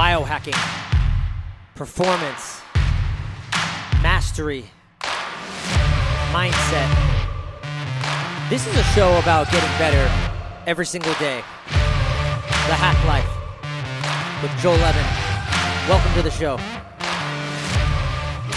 biohacking, performance, mastery, mindset. This is a show about getting better every single day. The Hack Life with Joel Levin. Welcome to the show.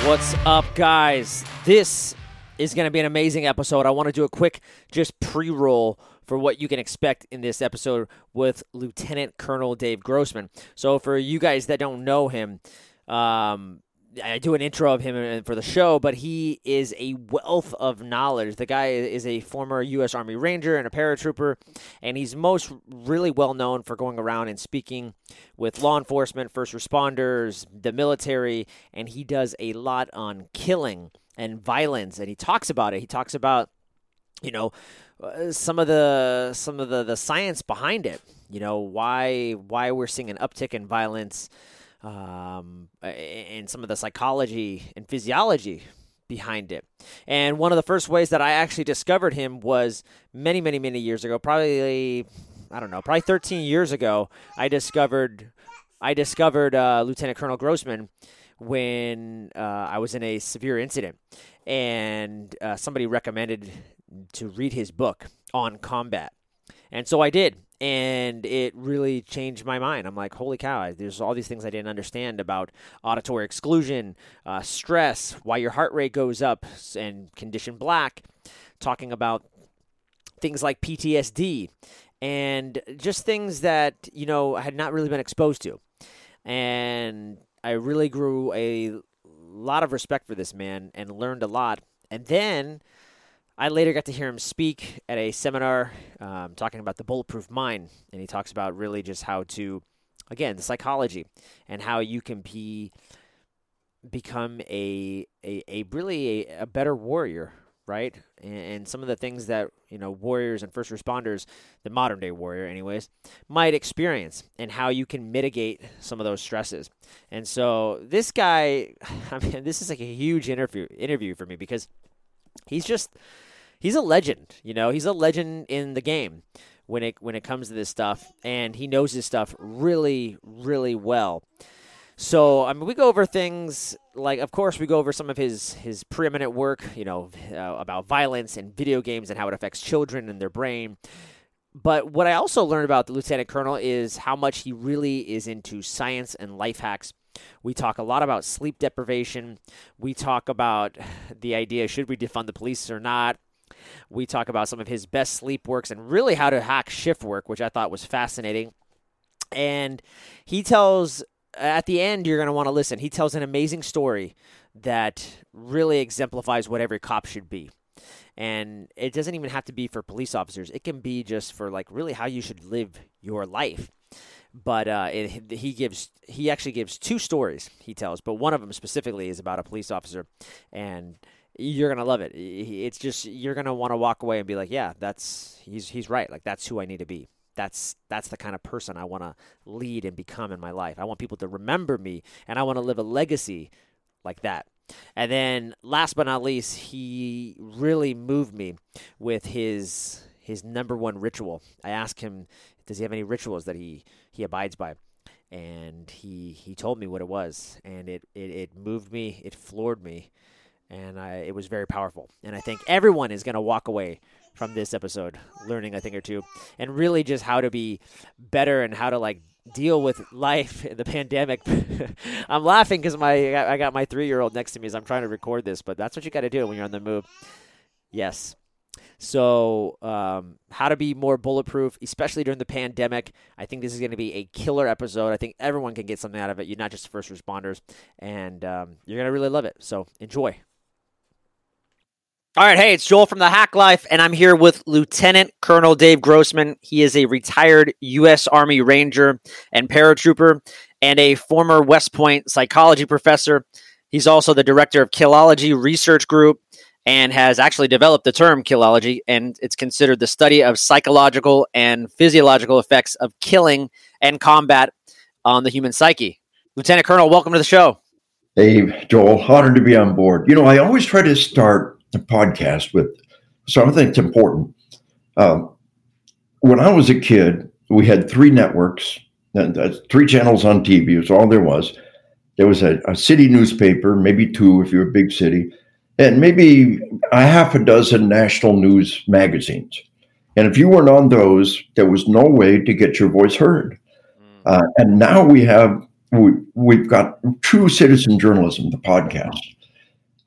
What's up, guys? This is going to be an amazing episode. I want to do a quick just pre roll for what you can expect in this episode with Lieutenant Colonel Dave Grossman. So, for you guys that don't know him, um, I do an intro of him for the show, but he is a wealth of knowledge. The guy is a former U.S. Army Ranger and a paratrooper, and he's most really well known for going around and speaking with law enforcement, first responders, the military, and he does a lot on killing and violence, and he talks about it. He talks about, you know, some of the some of the, the science behind it. You know why why we're seeing an uptick in violence um, and some of the psychology and physiology behind it. And one of the first ways that I actually discovered him was many, many, many years ago. Probably, I don't know, probably 13 years ago. I discovered, I discovered uh, Lieutenant Colonel Grossman when uh, I was in a severe incident, and uh, somebody recommended to read his book on combat, and so I did and it really changed my mind. I'm like, holy cow! There's all these things I didn't understand about auditory exclusion, uh, stress, why your heart rate goes up, and condition black. Talking about things like PTSD and just things that you know I had not really been exposed to, and I really grew a lot of respect for this man and learned a lot. And then I later got to hear him speak at a seminar um, talking about the bulletproof mind, and he talks about really just how to, again, the psychology and how you can be become a a, a really a, a better warrior, right? And, and, some of the things that you know warriors and first responders, the modern day warrior, anyways, might experience, and how you can mitigate some of those stresses. And so this guy, I mean, this is like a huge interview interview for me because he's just he's a legend. You know, he's a legend in the game when it when it comes to this stuff, and he knows his stuff really, really well. So I mean, we go over things like, of course, we go over some of his his preeminent work, you know, uh, about violence and video games and how it affects children and their brain. But what I also learned about the lieutenant colonel is how much he really is into science and life hacks. We talk a lot about sleep deprivation. We talk about the idea should we defund the police or not. We talk about some of his best sleep works and really how to hack shift work, which I thought was fascinating. And he tells, at the end, you're going to want to listen. He tells an amazing story that really exemplifies what every cop should be. And it doesn't even have to be for police officers, it can be just for like really how you should live your life but uh, it, he gives he actually gives two stories he tells, but one of them specifically is about a police officer, and you're gonna love it. It's just you're gonna want to walk away and be like, yeah, that's he's he's right. Like that's who I need to be. That's that's the kind of person I want to lead and become in my life. I want people to remember me, and I want to live a legacy like that. And then, last but not least, he really moved me with his his number one ritual. I asked him, does he have any rituals that he he abides by? And he he told me what it was, and it it, it moved me, it floored me, and I, it was very powerful. And I think everyone is going to walk away from this episode learning a thing or two, and really just how to be better and how to like deal with life and the pandemic. I'm laughing because my I got my three year old next to me as I'm trying to record this, but that's what you got to do when you're on the move. Yes. So, um, how to be more bulletproof, especially during the pandemic. I think this is going to be a killer episode. I think everyone can get something out of it. You're not just first responders, and um, you're going to really love it. So, enjoy. All right, hey, it's Joel from the Hack Life, and I'm here with Lieutenant Colonel Dave Grossman. He is a retired U.S. Army Ranger and paratrooper, and a former West Point psychology professor. He's also the director of Killology Research Group and has actually developed the term killology, and it's considered the study of psychological and physiological effects of killing and combat on the human psyche. Lieutenant Colonel, welcome to the show. Hey, Joel, honored to be on board. You know, I always try to start the podcast with something that's important. Um, when I was a kid, we had three networks That's three channels on TV It was all there was. There was a, a city newspaper, maybe two if you're a big city, and maybe a half a dozen national news magazines. And if you weren't on those, there was no way to get your voice heard. Mm. Uh, and now we have we, we've got true citizen journalism, the podcast.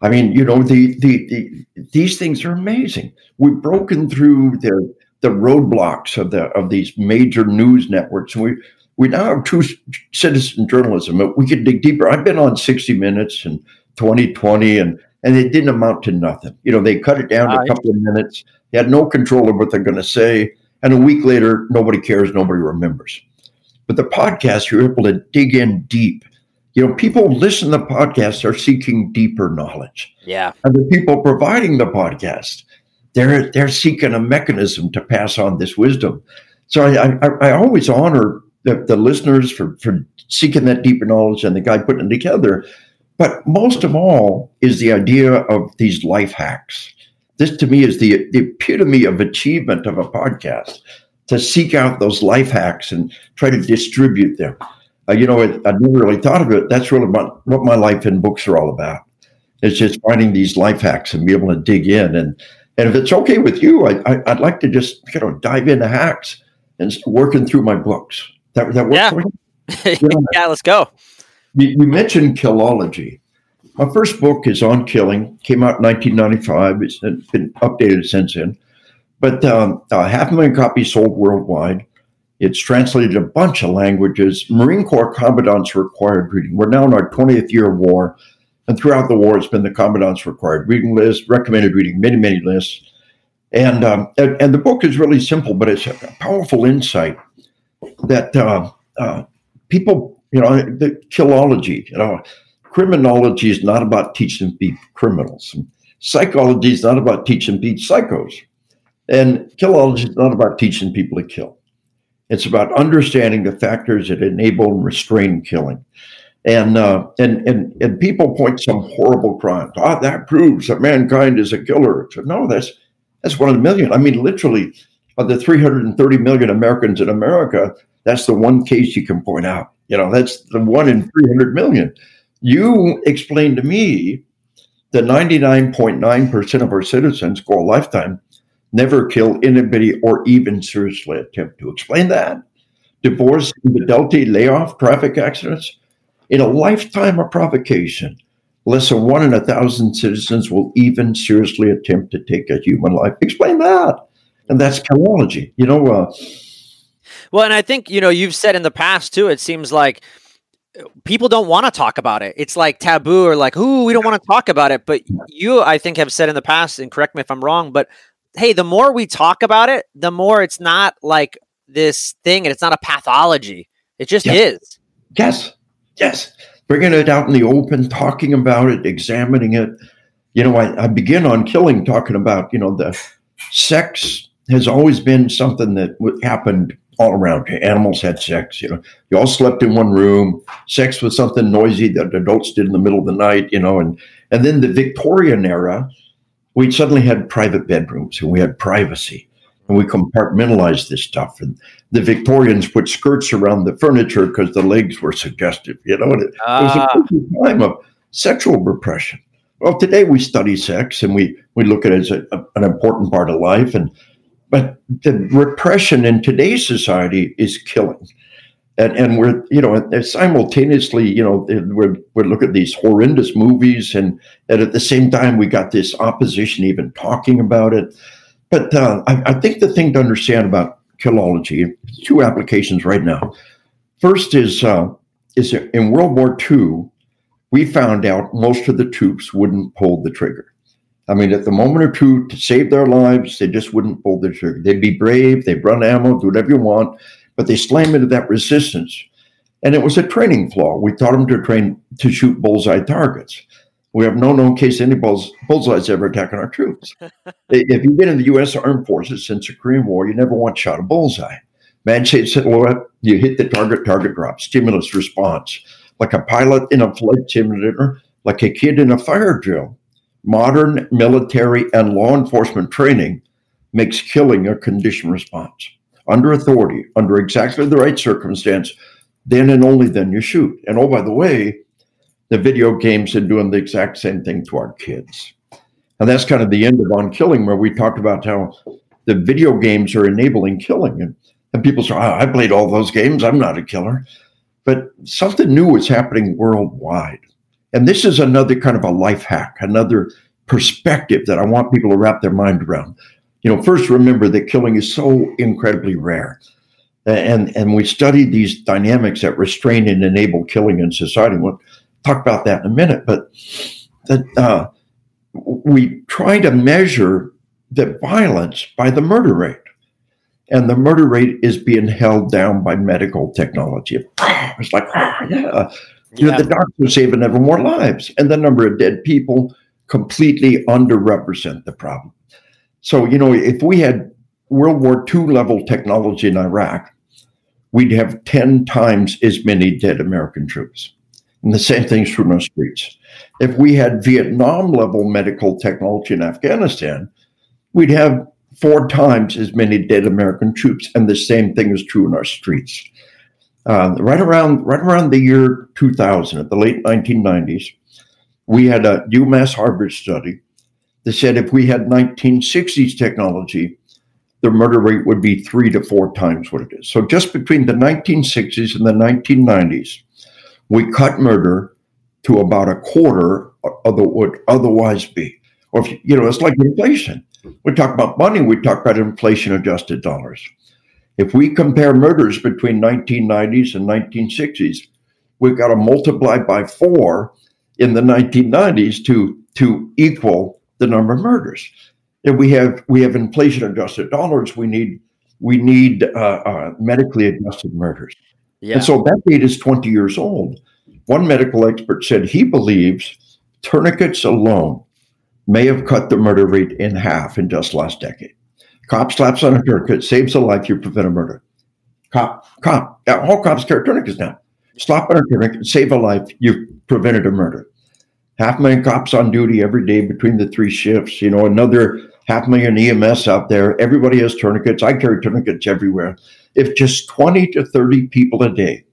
I mean, you know, the, the, the these things are amazing. We've broken through the the roadblocks of the of these major news networks, and we we now have true citizen journalism. We can dig deeper. I've been on 60 Minutes and 2020, and and it didn't amount to nothing. You know, they cut it down to a couple of minutes. They had no control of what they're going to say, and a week later, nobody cares, nobody remembers. But the podcast, you're able to dig in deep. You know, people listen to podcasts are seeking deeper knowledge. Yeah. And the people providing the podcast, they're they're seeking a mechanism to pass on this wisdom. So I I, I always honor the, the listeners for, for seeking that deeper knowledge and the guy putting it together. But most of all is the idea of these life hacks. This to me is the, the epitome of achievement of a podcast to seek out those life hacks and try to distribute them. Uh, you know, I, I never really thought of it. That's really what, what my life in books are all about. It's just finding these life hacks and be able to dig in. And and if it's okay with you, I, I, would like to just you know dive into hacks and working through my books. That that works yeah. for you? yeah. yeah, let's go. You, you mentioned Killology. My first book is on killing. Came out in 1995. It's been updated since then. But um, uh, half a million copies sold worldwide. It's translated a bunch of languages. Marine Corps commandants required reading. We're now in our 20th year of war. And throughout the war, it's been the commandant's required reading list, recommended reading, many, many lists. And, um, and, and, the book is really simple, but it's a powerful insight that uh, uh, people, you know, the killology, you know, criminology is not about teaching people criminals. Psychology is not about teaching people psychos. And killology is not about teaching people to kill. It's about understanding the factors that enable and restrain killing. And, uh, and, and, and people point some horrible crimes. Ah, that proves that mankind is a killer. No, that's, that's one in a million. I mean, literally, of the 330 million Americans in America, that's the one case you can point out. You know, that's the one in 300 million. You explain to me that 99.9% of our citizens go a lifetime never kill anybody or even seriously attempt to. Explain that. Divorce, infidelity, layoff, traffic accidents. In a lifetime of provocation, less than one in a thousand citizens will even seriously attempt to take a human life. Explain that. And that's killology. You know, uh, well, and I think, you know, you've said in the past too, it seems like uh, people don't want to talk about it. It's like taboo or like, ooh, we don't want to talk about it. But you, I think, have said in the past, and correct me if I'm wrong, but hey, the more we talk about it, the more it's not like this thing and it's not a pathology. It just is. Yes. Yes. Bringing it out in the open, talking about it, examining it. You know, I, I begin on killing talking about, you know, the sex has always been something that happened all around. Animals had sex. You know, you all slept in one room. Sex was something noisy that adults did in the middle of the night. You know, and and then the Victorian era, we suddenly had private bedrooms and we had privacy and we compartmentalized this stuff. And the Victorians put skirts around the furniture because the legs were suggestive. You know, it, it was a ah. time of sexual repression. Well, today we study sex and we we look at it as a, a, an important part of life, and but the repression in today's society is killing. And, and we're, you know, simultaneously, you know, we're, we're looking at these horrendous movies, and, and at the same time, we got this opposition even talking about it. But uh, I, I think the thing to understand about killology, two applications right now. First is uh, is in World War II, we found out most of the troops wouldn't pull the trigger. I mean, at the moment or two to save their lives, they just wouldn't pull the trigger. They'd be brave, they'd run ammo, do whatever you want, but they slam into that resistance. And it was a training flaw. We taught them to train to shoot bullseye targets. We have no known case any bulls, bullseyes ever attacking our troops. if you've been in the U.S. Armed Forces since the Korean War, you never once shot a bullseye. Man shaped silhouette, you hit the target, target drop, stimulus response. Like a pilot in a flight simulator, like a kid in a fire drill modern military and law enforcement training makes killing a conditioned response. Under authority, under exactly the right circumstance, then and only then you shoot. And oh, by the way, the video games are doing the exact same thing to our kids. And that's kind of the end of On Killing, where we talked about how the video games are enabling killing. And, and people say, oh, I played all those games. I'm not a killer. But something new is happening worldwide. And this is another kind of a life hack, another perspective that I want people to wrap their mind around. You know, first remember that killing is so incredibly rare. And, and we studied these dynamics that restrain and enable killing in society. We'll talk about that in a minute. But that uh, we try to measure the violence by the murder rate. And the murder rate is being held down by medical technology. It's like, yeah. yeah. You know, the doctors saving ever more lives. And the number of dead people completely underrepresent the problem. So, you know, if we had World War II level technology in Iraq, we'd have 10 times as many dead American troops. And the same thing's true in our streets. If we had Vietnam level medical technology in Afghanistan, we'd have four times as many dead American troops. And the same thing is true in our streets. Uh, right around right around the year 2000, at the late 1990s, we had a UMass Harvard study that said if we had 1960s technology, the murder rate would be three to four times what it is. So just between the 1960s and the 1990s, we cut murder to about a quarter of what would otherwise be. Or if, you know, it's like inflation. We talk about money, we talk about inflation adjusted dollars. If we compare murders between 1990s and 1960s, we've got to multiply by four in the 1990s to to equal the number of murders. And we have we have inflation adjusted dollars. We need we need uh, uh, medically adjusted murders. Yeah. And so that data is 20 years old. One medical expert said he believes tourniquets alone may have cut the murder rate in half in just last decade. Cop slaps on a tourniquet, saves a life, you prevent a murder. Cop, cop, all cops carry tourniquets now. Slap on a tourniquet, save a life, you've prevented a murder. Half million cops on duty every day between the three shifts. You know, another half million EMS out there. Everybody has tourniquets. I carry tourniquets everywhere. If just 20 to 30 people a day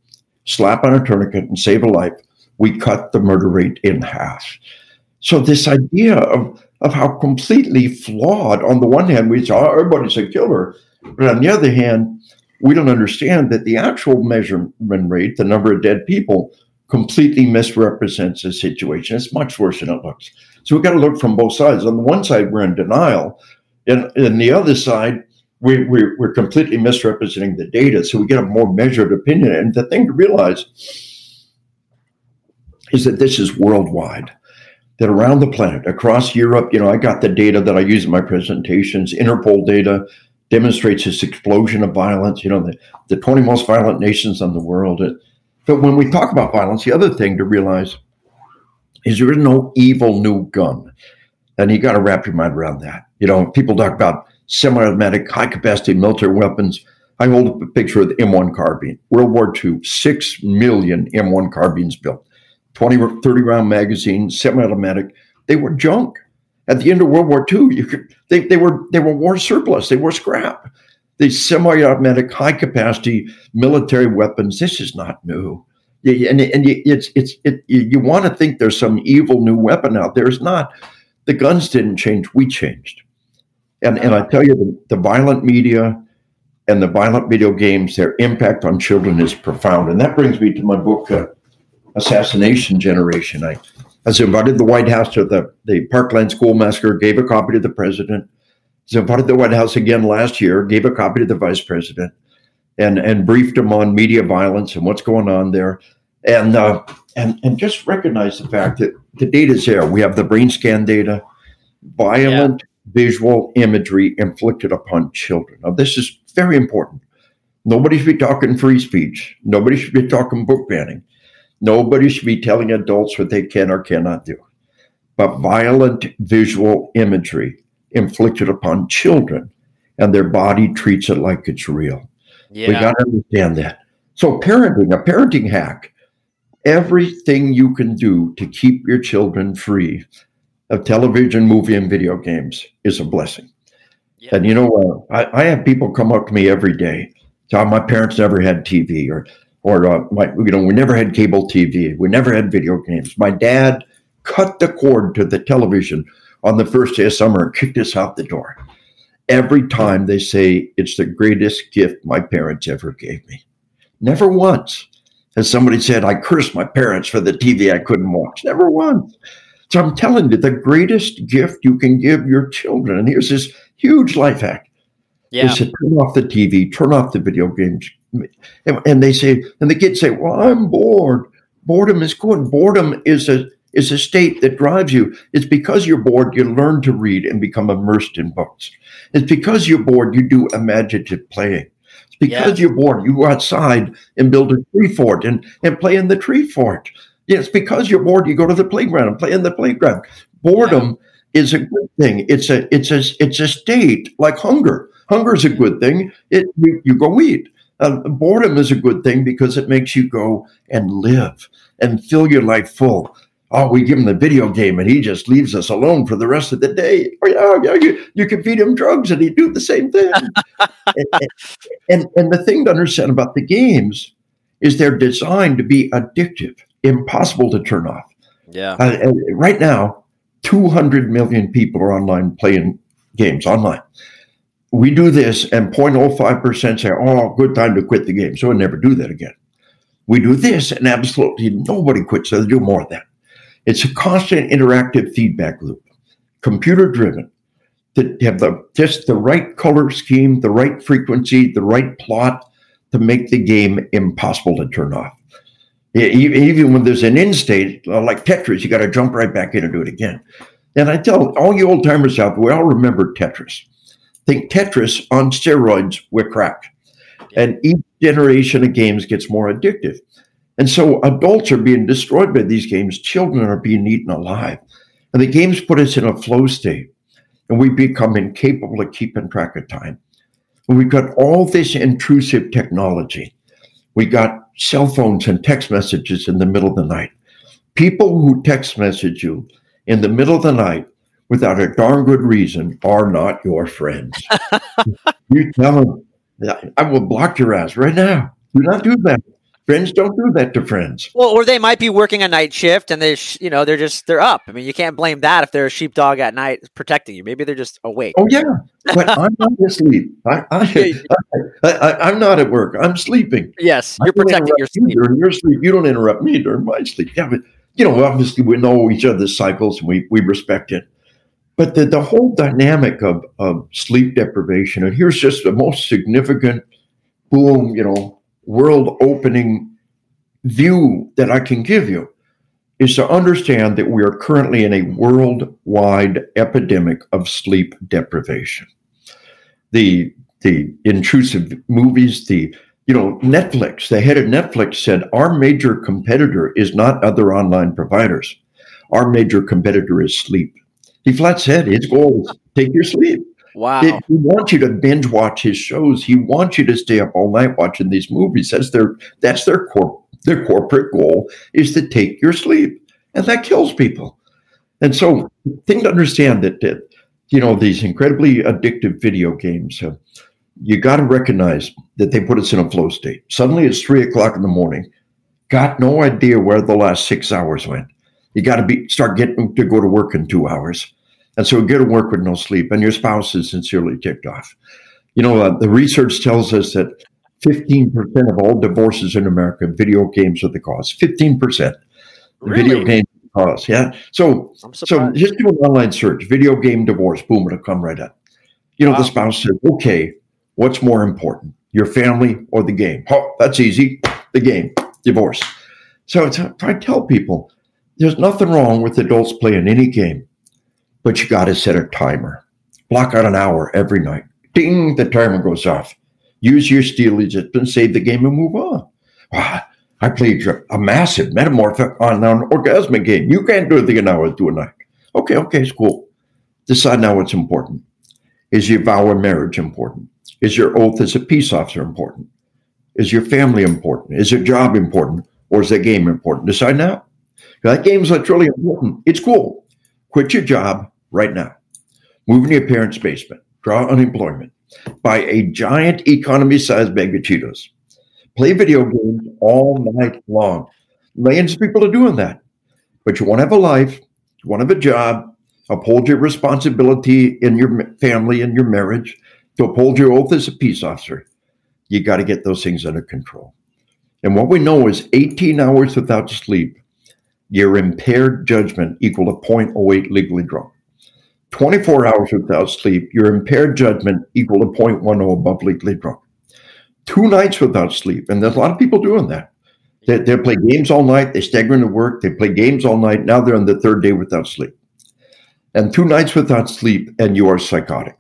slap on a tourniquet and save a life, we cut the murder rate in half. So this idea of, of how completely flawed, on the one hand, we say, oh, everybody's a killer. But on the other hand, we don't understand that the actual measurement rate, the number of dead people, completely misrepresents the situation. It's much worse than it looks. So we've got to look from both sides. On the one side, we're in denial. And, and the other side, we, we, we're completely misrepresenting the data. So we get a more measured opinion. And the thing to realize is that this is worldwide that around the planet, across Europe, you know, I got the data that I use in my presentations. Interpol data demonstrates this explosion of violence, you know, the, the 20 most violent nations in the world. But when we talk about violence, the other thing to realize is there is no evil new gun. And you got to wrap your mind around that. You know, people talk about semi-automatic, high-capacity military weapons. I hold up a picture of the M1 carbine. World War II, 6 million M1 carbines built. 20 30 round magazines, semi-automatic. They were junk. At the end of World War II, you could, they, they were they were war surplus. They were scrap. These semi-automatic, high-capacity military weapons. This is not new. And, and it's it's it, you want to think there's some evil new weapon out there. It's not. The guns didn't change. We changed. And and I tell you, the, the violent media and the violent video games, their impact on children is profound. And that brings me to my book. Uh, assassination generation. I, was invited the White House to the, the Parkland School Massacre, gave a copy to the president. Was invited the White House again last year, gave a copy to the vice president, and and briefed him on media violence and what's going on there, and uh, and and just recognize the fact that the data is there. We have the brain scan data, violent yeah. visual imagery inflicted upon children. Now this is very important. Nobody should be talking free speech. Nobody should be talking book banning. Nobody should be telling adults what they can or cannot do. But violent visual imagery inflicted upon children and their body treats it like it's real. Yeah. We got to understand that. So, parenting, a parenting hack, everything you can do to keep your children free of television, movie, and video games is a blessing. Yeah. And you know, what? I, I have people come up to me every day. Tell my parents never had TV, or or uh, my, you know, we never had cable TV. We never had video games. My dad cut the cord to the television on the first day of summer and kicked us out the door. Every time they say it's the greatest gift my parents ever gave me. Never once has somebody said, I cursed my parents for the TV I couldn't watch. Never once. So I'm telling you, the greatest gift you can give your children, and here's this huge life hack, yeah. is to turn off the TV, turn off the video games. And, and they say, and the kids say, Well, I'm bored. Boredom is good. Boredom is a is a state that drives you. It's because you're bored, you learn to read and become immersed in books. It's because you're bored, you do imaginative playing. It's because you're bored, you go outside and build a tree fort and, and play in the tree fort. Yeah, it's because you're bored, you go to the playground and play in the playground. Boredom yeah. is a good thing. It's a it's a it's a state like hunger. Hunger is a good thing. It you, you go eat. Uh, boredom is a good thing because it makes you go and live and fill your life full oh, we give him the video game and he just leaves us alone for the rest of the day. Oh, yeah, yeah, you, you can feed him drugs and he'd do the same thing. and, and, and the thing to understand about the games is they're designed to be addictive, impossible to turn off. Yeah. Uh, right now, 200 million people are online playing games online. We do this and 0.05% say, oh, good time to quit the game. So we'll never do that again. We do this and absolutely nobody quits. So they do more of that. It's a constant interactive feedback loop, computer driven, to have the just the right color scheme, the right frequency, the right plot to make the game impossible to turn off. Even when there's an end state uh, like Tetris, you got to jump right back in and do it again. And I tell all you old timers out we all remember Tetris. Think Tetris on steroids with crack. And each generation of games gets more addictive. And so adults are being destroyed by these games. Children are being eaten alive. And the games put us in a flow state and we become incapable of keeping track of time. And we've got all this intrusive technology. We got cell phones and text messages in the middle of the night. People who text message you in the middle of the night without a darn good reason are not your friends. you tell them, I will block your ass right now. Do not do that. Friends don't do that to friends. Well, or they might be working a night shift and they, sh- you know, they're just they're up. I mean, you can't blame that if they're a sheepdog at night protecting you. Maybe they're just awake. Oh yeah, but I'm not asleep. I, I, am not at work. I'm sleeping. Yes, you're protecting your sleep. During your sleep, you don't interrupt me during my sleep. Yeah, but you know, obviously we know each other's cycles and we we respect it. But the, the whole dynamic of, of sleep deprivation, and here's just the most significant boom, you know, world opening view that I can give you is to understand that we are currently in a worldwide epidemic of sleep deprivation. The the intrusive movies, the you know, Netflix, the head of Netflix said our major competitor is not other online providers. Our major competitor is sleep. He flat said his goal is take your sleep. Wow. He, he wants you to binge watch his shows. He wants you to stay up all night watching these movies. That's their that's their core their corporate goal is to take your sleep. And that kills people. And so thing to understand that, that you know these incredibly addictive video games uh, you got to recognize that they put us in a flow state suddenly it's three o'clock in the morning got no idea where the last six hours went you got to be start getting to go to work in two hours and so get to work with no sleep, and your spouse is sincerely ticked off. You know, uh, the research tells us that 15% of all divorces in America, video games are the cause. 15%. Really? Video games cause. Yeah. So, so just do an online search, video game divorce. Boom, it'll come right up. You know, wow. the spouse says, okay, what's more important, your family or the game? Oh, that's easy. The game, divorce. So it's, I tell people, there's nothing wrong with adults playing any game but you got to set a timer. Block out an hour every night. Ding, the timer goes off. Use your steel and save the game and move on. Wow, I played a massive metamorphic on an orgasmic game. You can't do it in an hour, do a night. Okay, okay, it's cool. Decide now what's important. Is your vow of marriage important? Is your oath as a peace officer important? Is your family important? Is your job important? Or is the game important? Decide now. That game's like really important. It's cool. Quit your job, right now. Move into your parents' basement, draw unemployment, buy a giant economy sized bag of Cheetos, play video games all night long. Millions of people are doing that. But you want to have a life, you want to have a job, uphold your responsibility in your family and your marriage, to uphold your oath as a peace officer. You got to get those things under control. And what we know is 18 hours without sleep, your impaired judgment equal to 0.08 legally drunk. 24 hours without sleep, your impaired judgment equal to 0.10 above legally drunk. Two nights without sleep, and there's a lot of people doing that. They, they play games all night, they stagger into work, they play games all night. Now they're on the third day without sleep. And two nights without sleep, and you are psychotic.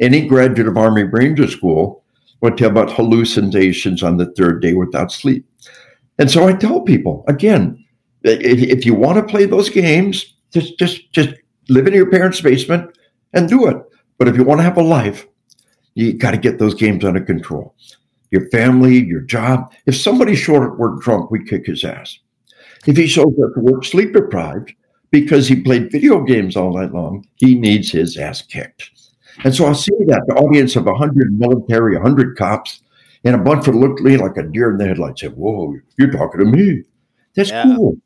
Any graduate of Army Ranger School would tell about hallucinations on the third day without sleep. And so I tell people again, if, if you want to play those games, just just just live in your parents' basement and do it. But if you want to have a life, you got to get those games under control. Your family, your job. If somebody's short at work drunk, we kick his ass. If he shows up to work sleep deprived because he played video games all night long, he needs his ass kicked. And so I'll see that the audience of 100 military, 100 cops, and a bunch of looked at me like a deer in the headlights said, Whoa, you're talking to me. That's yeah. cool.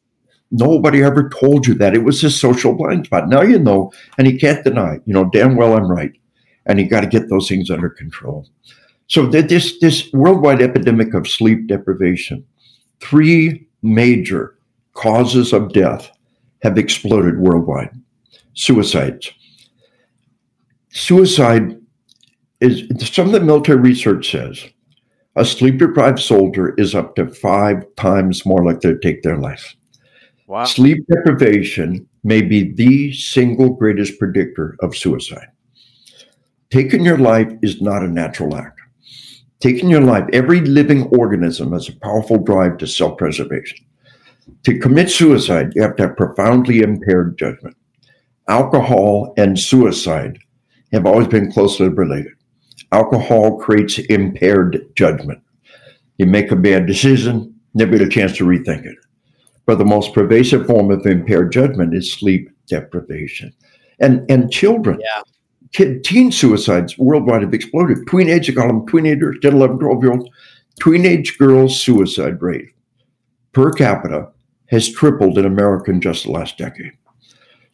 Nobody ever told you that. It was a social blind spot. Now you know, and he can't deny, it. you know, damn well I'm right. And you got to get those things under control. So this this worldwide epidemic of sleep deprivation, three major causes of death have exploded worldwide. Suicides, Suicide is some of the military research says a sleep deprived soldier is up to five times more likely to take their life. Wow. Sleep deprivation may be the single greatest predictor of suicide. Taking your life is not a natural act. Taking your life, every living organism has a powerful drive to self preservation. To commit suicide, you have to have profoundly impaired judgment. Alcohol and suicide have always been closely related. Alcohol creates impaired judgment. You make a bad decision, never get a chance to rethink it. But the most pervasive form of impaired judgment is sleep deprivation. And, and children, yeah. Kid, teen suicides worldwide have exploded. Teenage, I call them teenagers, 10, 11, 12 year olds. Teenage girls' suicide rate per capita has tripled in America in just the last decade.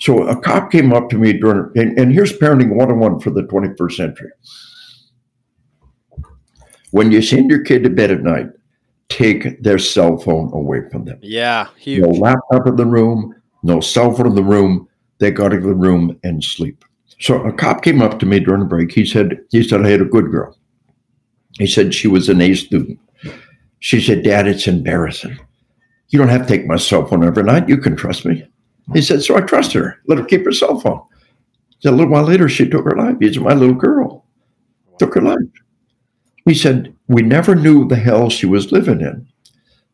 So a cop came up to me during, and, and here's parenting 101 for the 21st century. When you send your kid to bed at night, take their cell phone away from them. Yeah, huge. No laptop in the room, no cell phone in the room. They got to the room and sleep. So a cop came up to me during the break. He said, he said I had a good girl. He said she was an A student. She said, Dad, it's embarrassing. You don't have to take my cell phone every night. You can trust me. He said, So I trust her, let her keep her cell phone. a little while later, she took her life. He's my little girl. Took her life. He said, We never knew the hell she was living in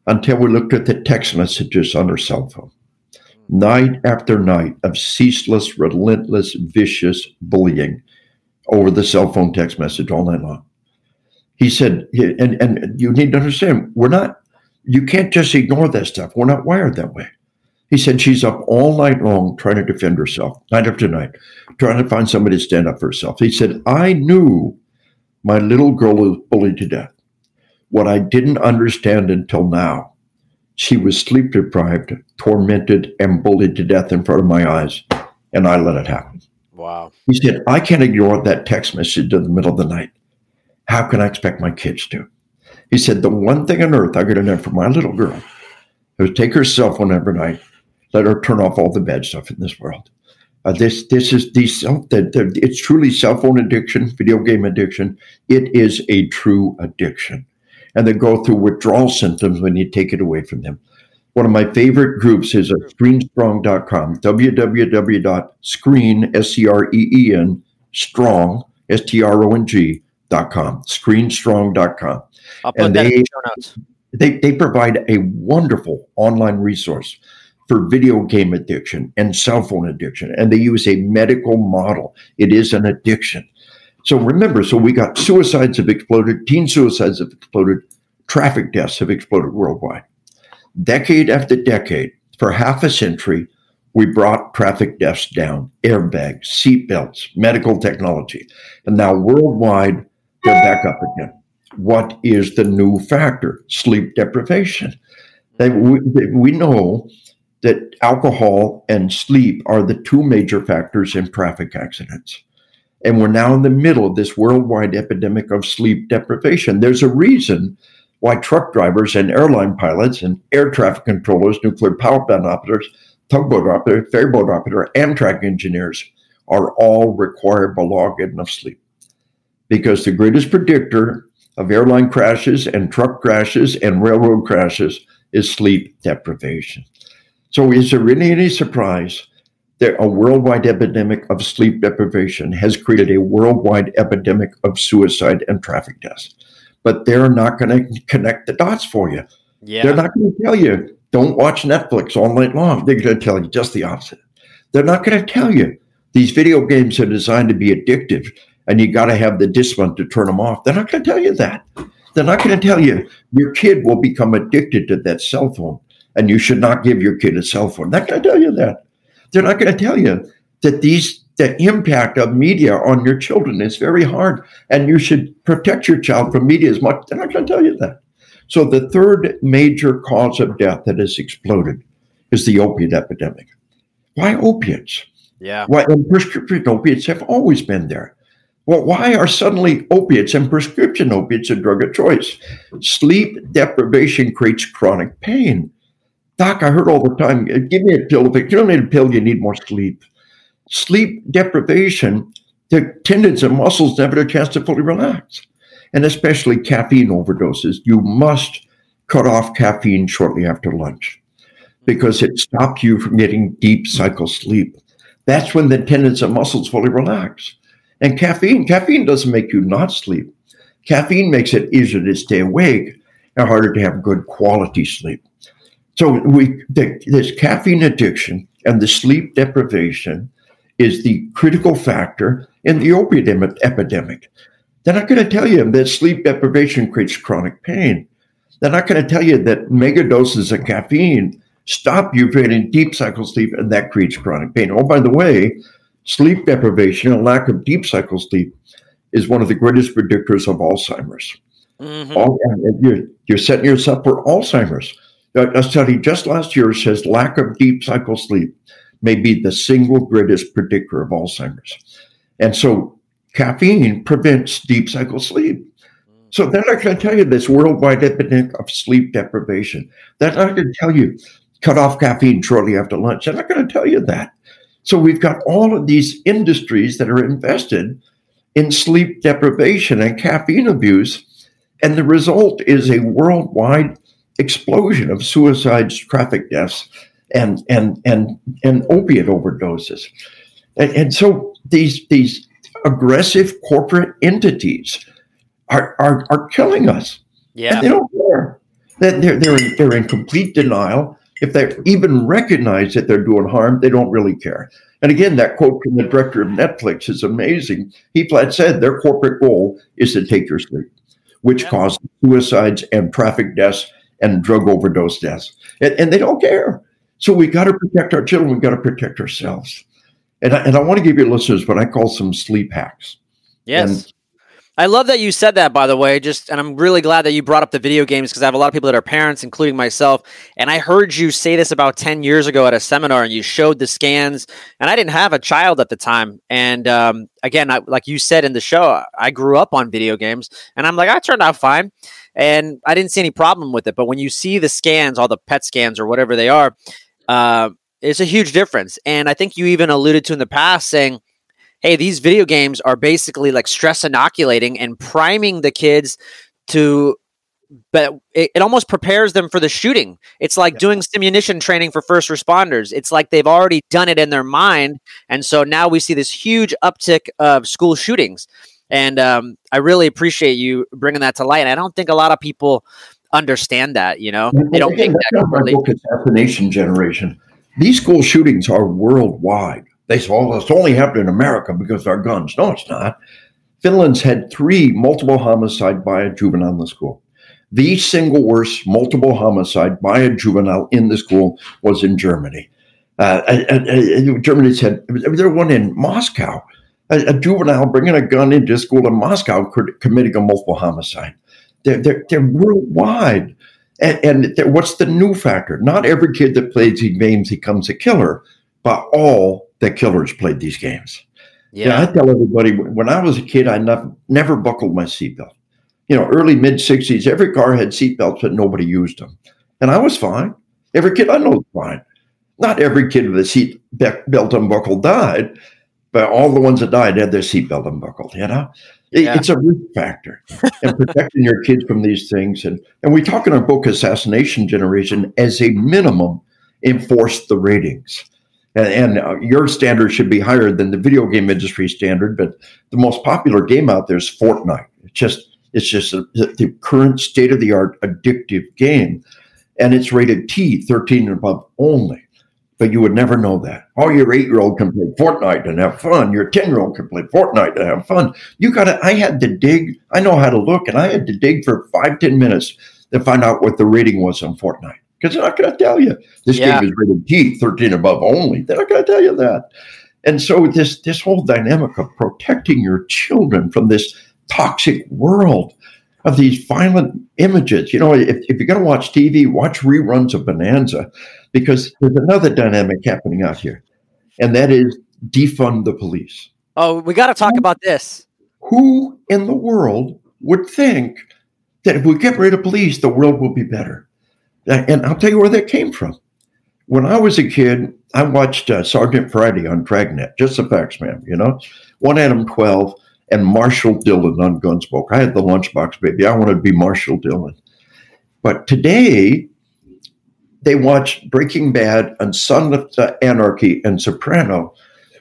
until we looked at the text messages on her cell phone. Night after night of ceaseless, relentless, vicious bullying over the cell phone text message all night long. He said, and, and you need to understand, we're not, you can't just ignore that stuff. We're not wired that way. He said she's up all night long trying to defend herself, night after night, trying to find somebody to stand up for herself. He said, I knew my little girl was bullied to death. What I didn't understand until now, she was sleep deprived, tormented, and bullied to death in front of my eyes, and I let it happen. Wow. He said, I can't ignore that text message in the middle of the night. How can I expect my kids to? He said, The one thing on earth I could have done for my little girl was take her cell phone every night let her turn off all the bad stuff in this world. Uh, this this is these the, the, it's truly cell phone addiction, video game addiction. It is a true addiction, and they go through withdrawal symptoms when you take it away from them. One of my favorite groups is at screenstrong.com, www.screen, S-C-R-E-E-N, strong, S-T-R-O-N-G, dot com, screenstrong.com. I'll put and that they, in the show notes. They, they provide a wonderful online resource for video game addiction and cell phone addiction. And they use a medical model. It is an addiction. So remember, so we got suicides have exploded, teen suicides have exploded, traffic deaths have exploded worldwide. Decade after decade, for half a century, we brought traffic deaths down, airbags, seatbelts, medical technology. And now worldwide, they're back up again. what is the new factor? Sleep deprivation. We know that alcohol and sleep are the two major factors in traffic accidents. And we're now in the middle of this worldwide epidemic of sleep deprivation. There's a reason why truck drivers and airline pilots and air traffic controllers, nuclear power plant operators, tugboat operators, ferryboat operators, Amtrak engineers are all required by law get enough sleep. Because the greatest predictor of airline crashes and truck crashes and railroad crashes is sleep deprivation. So, is there really any surprise that a worldwide epidemic of sleep deprivation has created a worldwide epidemic of suicide and traffic deaths? But they're not going to connect the dots for you. Yeah. They're not going to tell you, don't watch Netflix all night long. They're going to tell you just the opposite. They're not going to tell you these video games are designed to be addictive and you got to have the discipline to turn them off. They're not going to tell you that. They're not going to tell you your kid will become addicted to that cell phone and you should not give your kid a cell phone. They're not going to tell you that. They're not going to tell you that these the impact of media on your children is very hard and you should protect your child from media as much. They're not going to tell you that. So the third major cause of death that has exploded is the opiate epidemic. Why opiates? Yeah. Why and prescription opiates have always been there. Well, why are suddenly opiates and prescription opiates a drug of choice? Sleep deprivation creates chronic pain. Doc, I heard all the time, uh, give me a pill. If you don't need a pill, you need more sleep. Sleep deprivation, the tendons and muscles never have a chance to fully relax. And especially caffeine overdoses. You must cut off caffeine shortly after lunch because it stops you from getting deep cycle sleep. That's when the tendons and muscles fully relax. And caffeine, caffeine doesn't make you not sleep. Caffeine makes it easier to stay awake and harder to have good quality sleep. So we the, this caffeine addiction and the sleep deprivation is the critical factor in the opiate em- epidemic. They're not going to tell you that sleep deprivation creates chronic pain. They're not going to tell you that mega doses of caffeine stop you from getting deep cycle sleep and that creates chronic pain. Oh, by the way, sleep deprivation and lack of deep cycle sleep is one of the greatest predictors of Alzheimer's. Mm-hmm. All, you're, you're setting yourself for Alzheimer's. A study just last year says lack of deep cycle sleep may be the single greatest predictor of Alzheimer's. And so caffeine prevents deep cycle sleep. So then I can tell you this worldwide epidemic of sleep deprivation. They're not tell you cut off caffeine shortly after lunch. They're not going to tell you that. So we've got all of these industries that are invested in sleep deprivation and caffeine abuse. And the result is a worldwide explosion of suicides, traffic deaths, and and and and opiate overdoses. And, and so these these aggressive corporate entities are are, are killing us. Yeah. And they don't care. They're, they're, in, they're in complete denial. If they even recognize that they're doing harm, they don't really care. And again, that quote from the director of Netflix is amazing. He flat said their corporate goal is to take your sleep, which yeah. causes suicides and traffic deaths and drug overdose deaths. And, and they don't care. So we got to protect our children. We've got to protect ourselves. And I, and I want to give your listeners what I call some sleep hacks. Yes. And I love that you said that, by the way. Just, and I'm really glad that you brought up the video games because I have a lot of people that are parents, including myself. And I heard you say this about 10 years ago at a seminar, and you showed the scans. And I didn't have a child at the time. And um, again, I, like you said in the show, I grew up on video games, and I'm like, I turned out fine, and I didn't see any problem with it. But when you see the scans, all the PET scans or whatever they are, uh, it's a huge difference. And I think you even alluded to in the past saying hey, these video games are basically like stress inoculating and priming the kids to but it, it, almost prepares them for the shooting. It's like yeah. doing simunition training for first responders. It's like they've already done it in their mind, and so now we see this huge uptick of school shootings. And um, I really appreciate you bringing that to light. And I don't think a lot of people understand that. You know, they don't think that. Really- book, assassination generation. These school shootings are worldwide. They say, well, it's only happened in America because our guns. No, it's not. Finland's had three multiple homicide by a juvenile in the school. The single worst multiple homicide by a juvenile in the school was in Germany. Uh, and, and Germany's had there one in Moscow, a, a, juvenile bringing a gun into school in Moscow committing a multiple homicide. They're, they're, they're worldwide. And, and what's the new factor? Not every kid that plays these games becomes a killer, but all the killers played these games. Yeah. yeah I tell everybody when I was a kid, I never, never buckled my seatbelt. You know, early mid 60s, every car had seatbelts, but nobody used them. And I was fine. Every kid I know was fine. Not every kid with a seatbelt unbuckled died, but all the ones that died had their seatbelt unbuckled, you know? Yeah. It's a risk factor and protecting your kids from these things. And, and we talk in our book, Assassination Generation, as a minimum, enforce the ratings. And, and uh, your standard should be higher than the video game industry standard. But the most popular game out there is Fortnite. It's just it's just a, the current state of the art addictive game, and it's rated T, thirteen and above only but you would never know that. Oh, your eight year old can play Fortnite and have fun. Your 10 year old can play Fortnite and have fun. You got to, I had to dig. I know how to look, and I had to dig for five ten minutes to find out what the rating was on Fortnite. Because they're not going to tell you this yeah. game is rated T, 13 above only. They're not going to tell you that. And so this this whole dynamic of protecting your children from this toxic world of these violent images. You know, if, if you're going to watch TV, watch reruns of Bonanza because there's another dynamic happening out here, and that is defund the police. Oh, we got to talk about this. Who in the world would think that if we get rid of police, the world will be better? And I'll tell you where that came from. When I was a kid, I watched uh, Sergeant Friday on Dragnet, just the facts, man. You know, one Adam 12 and Marshall Dillon on Gunsmoke. I had the lunchbox baby. I wanted to be Marshall Dillon. But today, they watch Breaking Bad and Son of the Anarchy and Soprano,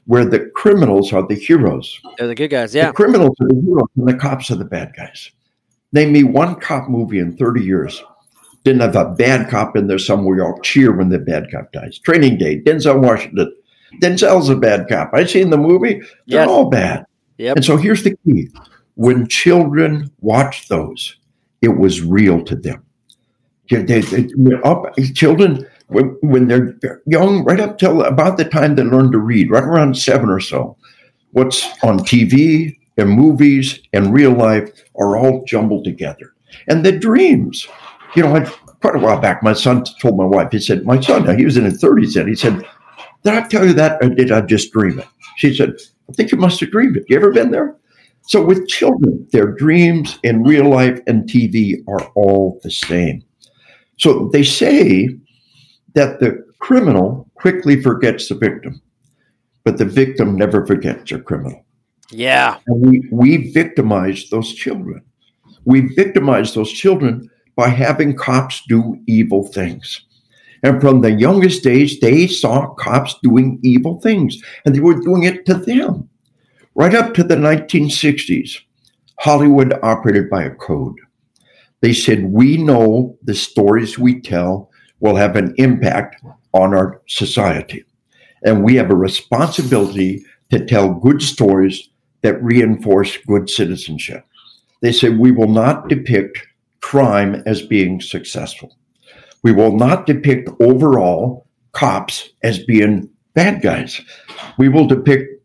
where the criminals are the heroes. They're the good guys, yeah. The criminals are the heroes and the cops are the bad guys. Name me one cop movie in 30 years. Didn't have a bad cop in there somewhere. Y'all cheer when the bad cop dies. Training Day, Denzel Washington. Denzel's a bad cop. I seen the movie. They're yes. all bad. Yep. And so here's the key. When children watch those, it was real to them. They, they, up, children, when, when they're young, right up till about the time they learn to read, right around seven or so, what's on TV and movies and real life are all jumbled together. And the dreams, you know, I, quite a while back, my son told my wife, he said, my son, now he was in his 30s then, he said, did I tell you that or did I just dream it? She said, I think you must have dreamed it. You ever been there? So with children, their dreams in real life and TV are all the same. So they say that the criminal quickly forgets the victim, but the victim never forgets a criminal. Yeah. And we, we victimize those children. We victimize those children by having cops do evil things. And from the youngest days, they saw cops doing evil things, and they were doing it to them. Right up to the 1960s, Hollywood operated by a code. They said, We know the stories we tell will have an impact on our society. And we have a responsibility to tell good stories that reinforce good citizenship. They said, We will not depict crime as being successful. We will not depict overall cops as being bad guys. We will depict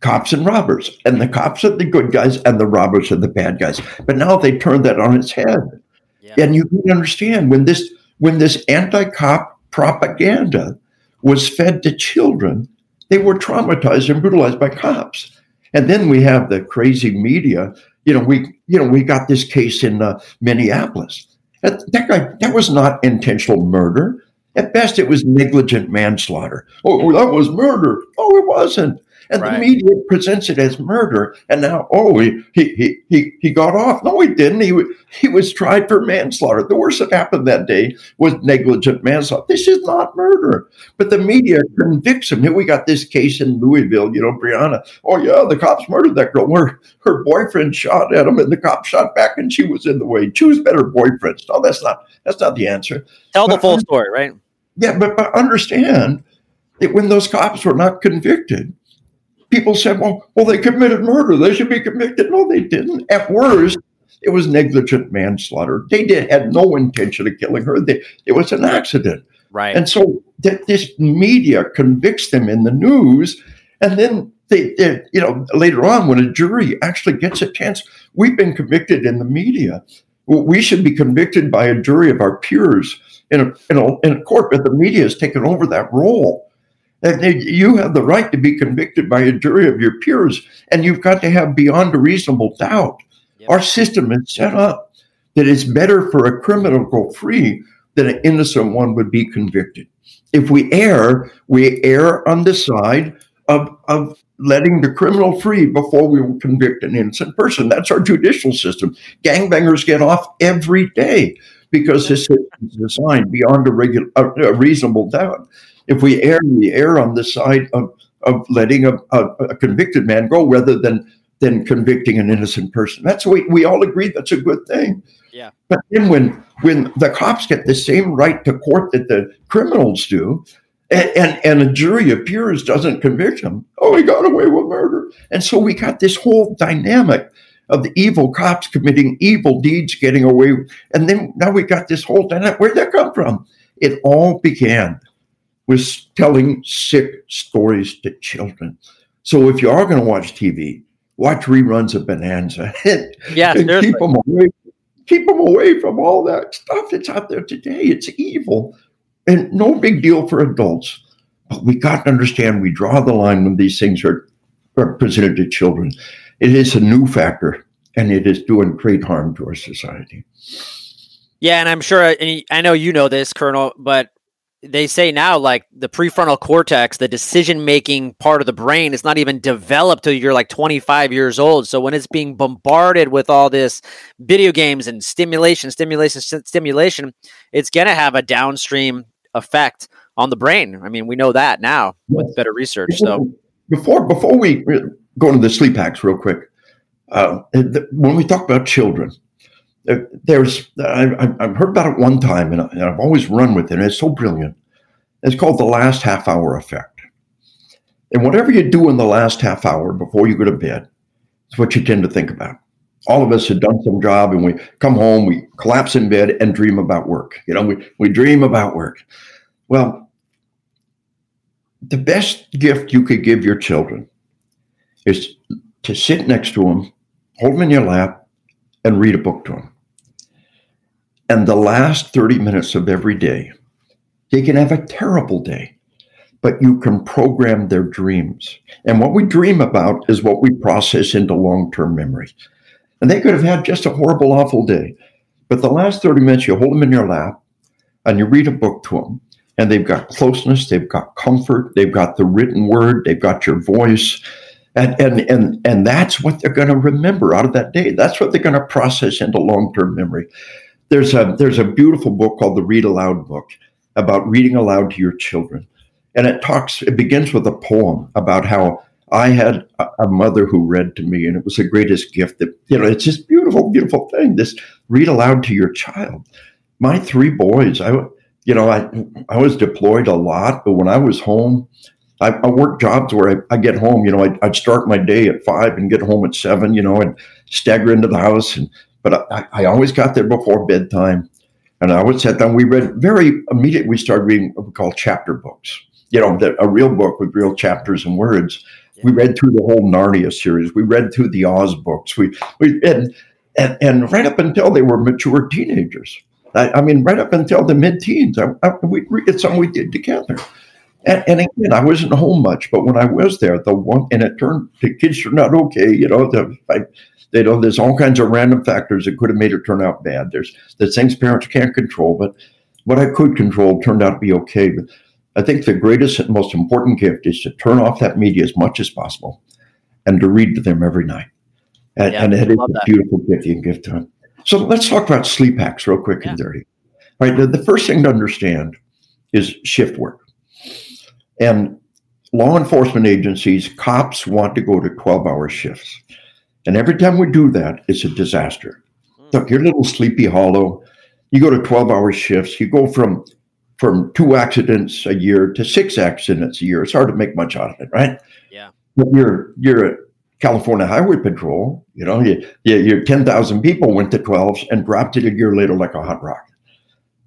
cops and robbers, and the cops are the good guys, and the robbers are the bad guys. But now they turn that on its head, yeah. and you can understand when this when this anti-cop propaganda was fed to children, they were traumatized and brutalized by cops. And then we have the crazy media. You know, we you know we got this case in uh, Minneapolis that, that guy, that was not intentional murder. At best, it was negligent manslaughter. Oh, that was murder. Oh, it wasn't. And right. the media presents it as murder. And now, oh, he, he, he, he got off. No, he didn't. He, he was tried for manslaughter. The worst that happened that day was negligent manslaughter. This is not murder. But the media convicts him. Here we got this case in Louisville, you know, Breonna. Oh, yeah, the cops murdered that girl. Her, her boyfriend shot at him and the cop shot back and she was in the way. Choose better boyfriends. No, that's not, that's not the answer. Tell but, the full story, right? Yeah, but, but understand that when those cops were not convicted, people said, well, well, they committed murder. They should be convicted. No, they didn't. At worst, it was negligent manslaughter. They did had no intention of killing her. They, it was an accident. Right. And so th- this media convicts them in the news, and then they, they, you know, later on when a jury actually gets a chance, we've been convicted in the media. We should be convicted by a jury of our peers in a, in a, in a court, but the media has taken over that role. And you have the right to be convicted by a jury of your peers, and you've got to have beyond a reasonable doubt. Yep. Our system is set up that it's better for a criminal to go free than an innocent one would be convicted. If we err, we err on the side of, of letting the criminal free before we will convict an innocent person. That's our judicial system. Gangbangers get off every day because this system is designed beyond a, regular, a, a, reasonable doubt. If we err, we err on the side of, of letting a, a, a convicted man go rather than than convicting an innocent person. That's we we all agree that's a good thing. Yeah. But then when when the cops get the same right to court that the criminals do, and, and, and a jury appears doesn't convict him, oh, he got away with murder. And so we got this whole dynamic of the evil cops committing evil deeds, getting away. And then now we got this whole dynamic. Where'd that come from? It all began with telling sick stories to children. So if you are going to watch TV, watch reruns of Bonanza. yeah, and keep them away keep them away from all that stuff that's out there today. It's evil and no big deal for adults. But we got to understand we draw the line when these things are, are presented to children. It is a new factor and it is doing great harm to our society. Yeah, and I'm sure, and I know you know this, Colonel, but they say now like the prefrontal cortex the decision making part of the brain is not even developed till you're like 25 years old. So when it's being bombarded with all this video games and stimulation stimulation st- stimulation it's going to have a downstream effect on the brain. I mean we know that now with better research so. Before before we go into the sleep hacks real quick uh, when we talk about children Uh, there's I, have heard about it one time and I've always run with it. And it's so brilliant. It's called the last half hour effect. And whatever you do in the last half hour before you go to bed, is what you tend to think about. All of us have done some job and we come home, we collapse in bed and dream about work. You know, we, we dream about work. Well, the best gift you could give your children is to sit next to them, hold them in your lap, and read a book to them. And the last 30 minutes of every day, they can have a terrible day, but you can program their dreams. And what we dream about is what we process into long term memory. And they could have had just a horrible, awful day. But the last 30 minutes, you hold them in your lap and you read a book to them. And they've got closeness, they've got comfort, they've got the written word, they've got your voice. And, and, and, and that's what they're going to remember out of that day. That's what they're going to process into long term memory. There's a there's a beautiful book called the Read Aloud book about reading aloud to your children, and it talks. It begins with a poem about how I had a mother who read to me, and it was the greatest gift. That you know, it's this beautiful, beautiful thing. This read aloud to your child. My three boys, I you know, I I was deployed a lot, but when I was home, I, I worked jobs where I, I get home. You know, I, would start my day at five and get home at seven. You know, and stagger into the house and but I, I always got there before bedtime. And I would sit down. We read very immediately. We started reading what we call chapter books. You know, the, a real book with real chapters and words. Yeah. We read through the whole Narnia series. We read through the Oz books. We we and and, and right up until they were mature teenagers. I, I mean, right up until the mid-teens, I, I, we, it's something we did together. And, and, again, I wasn't home much, but when I was there, the one and it turned the kids are not okay. You know, the, I, they know there's all kinds of random factors that could have made it turn out bad. There's there's things parents can't control, but what I could control turned out to be okay. But I think the greatest and most important gift is to turn off that media as much as possible and to read to them every night. And, yeah, and it is a that. beautiful gift you can give to them. So let's talk about sleep hacks real quick yeah. and dirty. All right, the, the first thing to understand is shift work. And law enforcement agencies, cops want to go to 12 hour shifts. And every time we do that, it's a disaster. Hmm. Look, you're a little sleepy hollow. You go to 12 hour shifts, you go from from two accidents a year to six accidents a year. It's hard to make much out of it, right? Yeah. But you're you're a California Highway Patrol, you know, you, you, your 10,000 people went to 12s and dropped it a year later like a hot rock.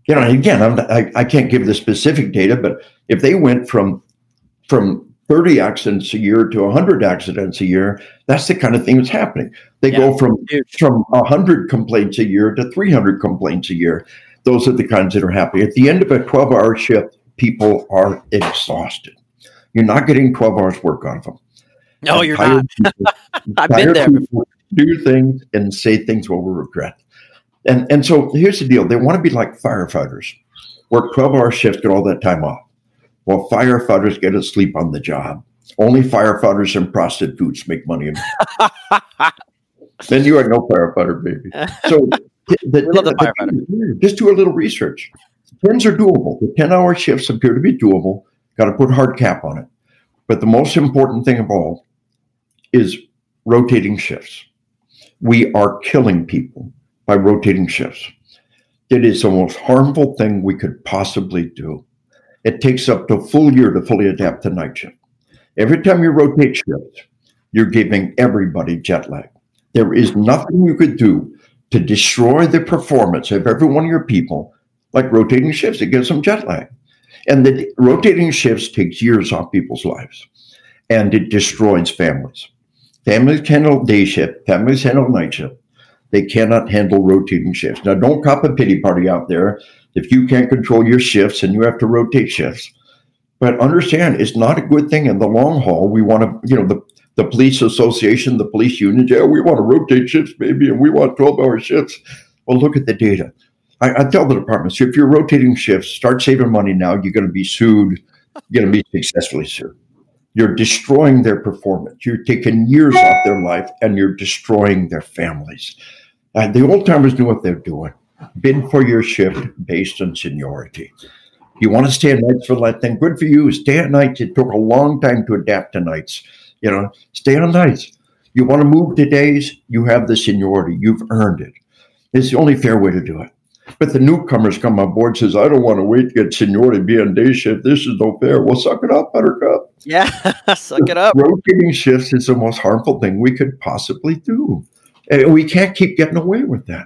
You know, again, I'm, I, I can't give the specific data, but if they went from from 30 accidents a year to 100 accidents a year, that's the kind of thing that's happening. They Yeah, go from huge. from 100 complaints a year to 300 complaints a year. Those are the kinds that are happening. At the end of a 12 hour shift, people are exhausted. You're not getting 12 hours work out of them. No, And you're not. people- I've been there. Do things and say things we'll regret. And and so here's the deal: they want to be like firefighters, work 12 hour shifts, get all that time off. Well, firefighters get to sleep on the job. Only firefighters and prostitutes make money. then you are no firefighter, baby. So the, We love the firefighter. Just do a little research. Tens are doable. The 10 hour shifts appear to be doable. Got to put hard cap on it. But the most important thing of all is rotating shifts. We are killing people by rotating shifts. It is the most harmful thing we could possibly do. It takes up to a full year to fully adapt to night shift. Every time you rotate shifts, you're giving everybody jet lag. There is nothing you could do to destroy the performance of every one of your people like rotating shifts. It gives them jet lag. And the rotating shifts takes years off people's lives and it destroys families. Families handle day shift, families handle night shift. They cannot handle rotating shifts. Now, don't cop a pity party out there if you can't control your shifts and you have to rotate shifts. But understand, it's not a good thing in the long haul. We want to, you know, the, the police association, the police union, yeah, we want to rotate shifts, baby, and we want 12 hour shifts. Well, look at the data. I, I tell the departments if you're rotating shifts, start saving money now. You're going to be sued. You're going to be successfully sued. You're destroying their performance. You're taking years off their life and you're destroying their families. Uh, the old timers knew what they're doing. Bid for your shift based on seniority. You want to stay at nights for that thing? Good for you. Stay at nights. It took a long time to adapt to nights. You know, stay on nights. You want to move to days? You have the seniority. You've earned it. It's the only fair way to do it. But the newcomers come on board says, I don't want to wait to get seniority, be on day shift. This is no fair. Well, suck it up, Buttercup. Yeah, suck it up. Rotating shifts is the most harmful thing we could possibly do. And we can't keep getting away with that.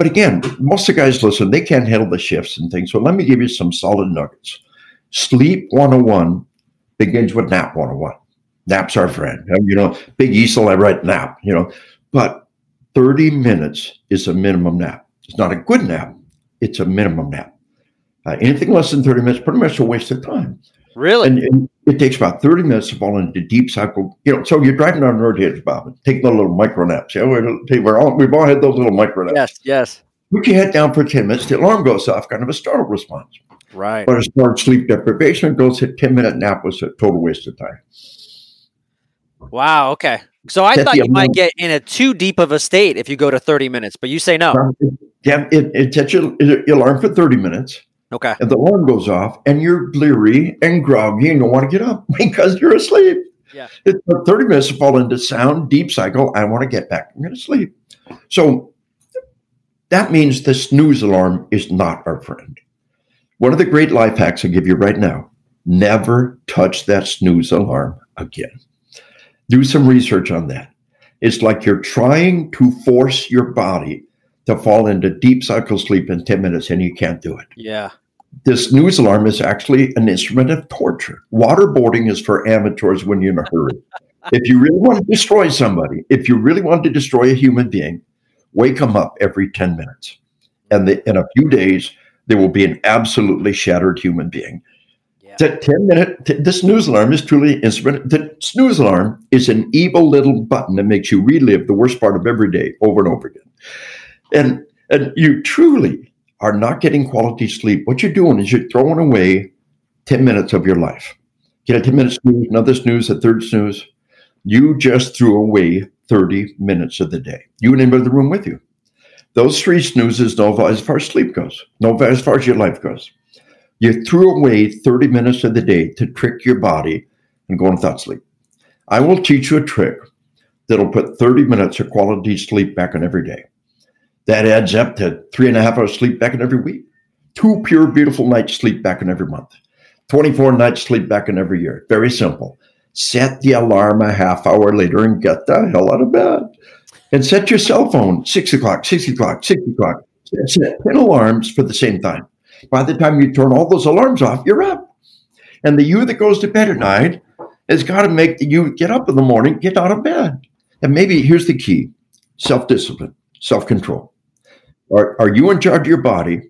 But again, most of the guys listen, they can't handle the shifts and things. So let me give you some solid nuggets. Sleep 101 begins with nap 101. Nap's our friend. You know, Big Easel, I write nap, you know, but 30 minutes is a minimum nap. It's not a good nap, it's a minimum nap. Uh, anything less than 30 minutes, pretty much a waste of time. Really? And, and it takes about 30 minutes to fall into deep cycle. You know, so you're driving down the road here, Bob, take the little micro naps. Yeah, we're, we're all, we've all had those little micro naps. yes, yes. Put your head down for 10 minutes, the alarm goes off, kind of a startle response. Right. But as far as sleep deprivation goes, a 10 minute nap was a total waste of time. Wow. Okay. So I thought you might get in a too deep of a state if you go to 30 minutes, but you say no. Yeah, it, it sets your, your alarm for 30 minutes, Okay. and the alarm goes off, and you're bleary and groggy and don't want to get up because you're asleep. Yeah. It took 30 minutes to fall into sound, deep cycle. I want to get back. I'm going to sleep. So that means the snooze alarm is not our friend. One of the great life hacks I give you right now never touch that snooze alarm again. Do some research on that. It's like you're trying to force your body to fall into deep cycle sleep in 10 minutes and you can't do it. Yeah. This snooze alarm is actually an instrument of torture. Waterboarding is for amateurs when you're in a hurry. if you really want to destroy somebody, if you really want to destroy a human being, wake them up every 10 minutes. And the, in a few days, there will be an absolutely shattered human being. Yeah. The 10 minute, t- the snooze alarm is truly an instrument. The snooze alarm is an evil little button that makes you relive the worst part of every day over and over again. And, and you truly are not getting quality sleep. What you're doing is you're throwing away 10 minutes of your life. Get a 10 minute snooze, another snooze, a third snooze. You just threw away 30 minutes of the day. You and anybody in the room with you. Those three snoozes know as far as sleep goes, no as far as your life goes. You threw away 30 minutes of the day to trick your body and go without sleep. I will teach you a trick that'll put 30 minutes of quality sleep back in every day. That adds up to three and a half hours sleep back in every week, two pure, beautiful nights sleep back in every month, 24 nights sleep back in every year. Very simple. Set the alarm a half hour later and get the hell out of bed. And set your cell phone six o'clock, six o'clock, six o'clock. Set 10 alarms for the same time. By the time you turn all those alarms off, you're up. And the you that goes to bed at night has got to make you get up in the morning, get out of bed. And maybe here's the key self discipline, self control. Are, are you in charge of your body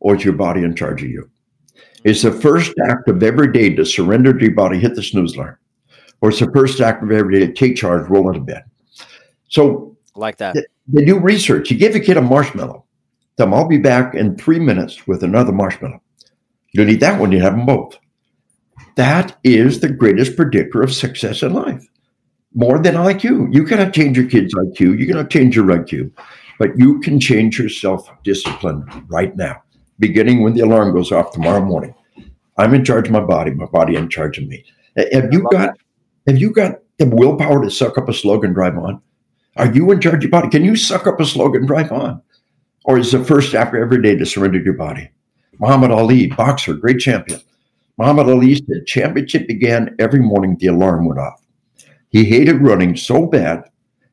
or is your body in charge of you? Is the first act of every day to surrender to your body, hit the snooze alarm, or it's the first act of every day to take charge, roll out of bed. So, like that, they, they do research. You give a kid a marshmallow, tell them, I'll be back in three minutes with another marshmallow. You don't need that one, you have them both. That is the greatest predictor of success in life. More than IQ. You cannot change your kid's IQ. You cannot change your IQ, but you can change your self discipline right now beginning when the alarm goes off tomorrow morning. I'm in charge of my body, my body in charge of me. Have you got that. have you got the willpower to suck up a slogan drive on? Are you in charge of your body? Can you suck up a slogan drive on? Or is the first after every day to surrender your body? Muhammad Ali, boxer, great champion. Muhammad Ali said championship began every morning the alarm went off. He hated running so bad,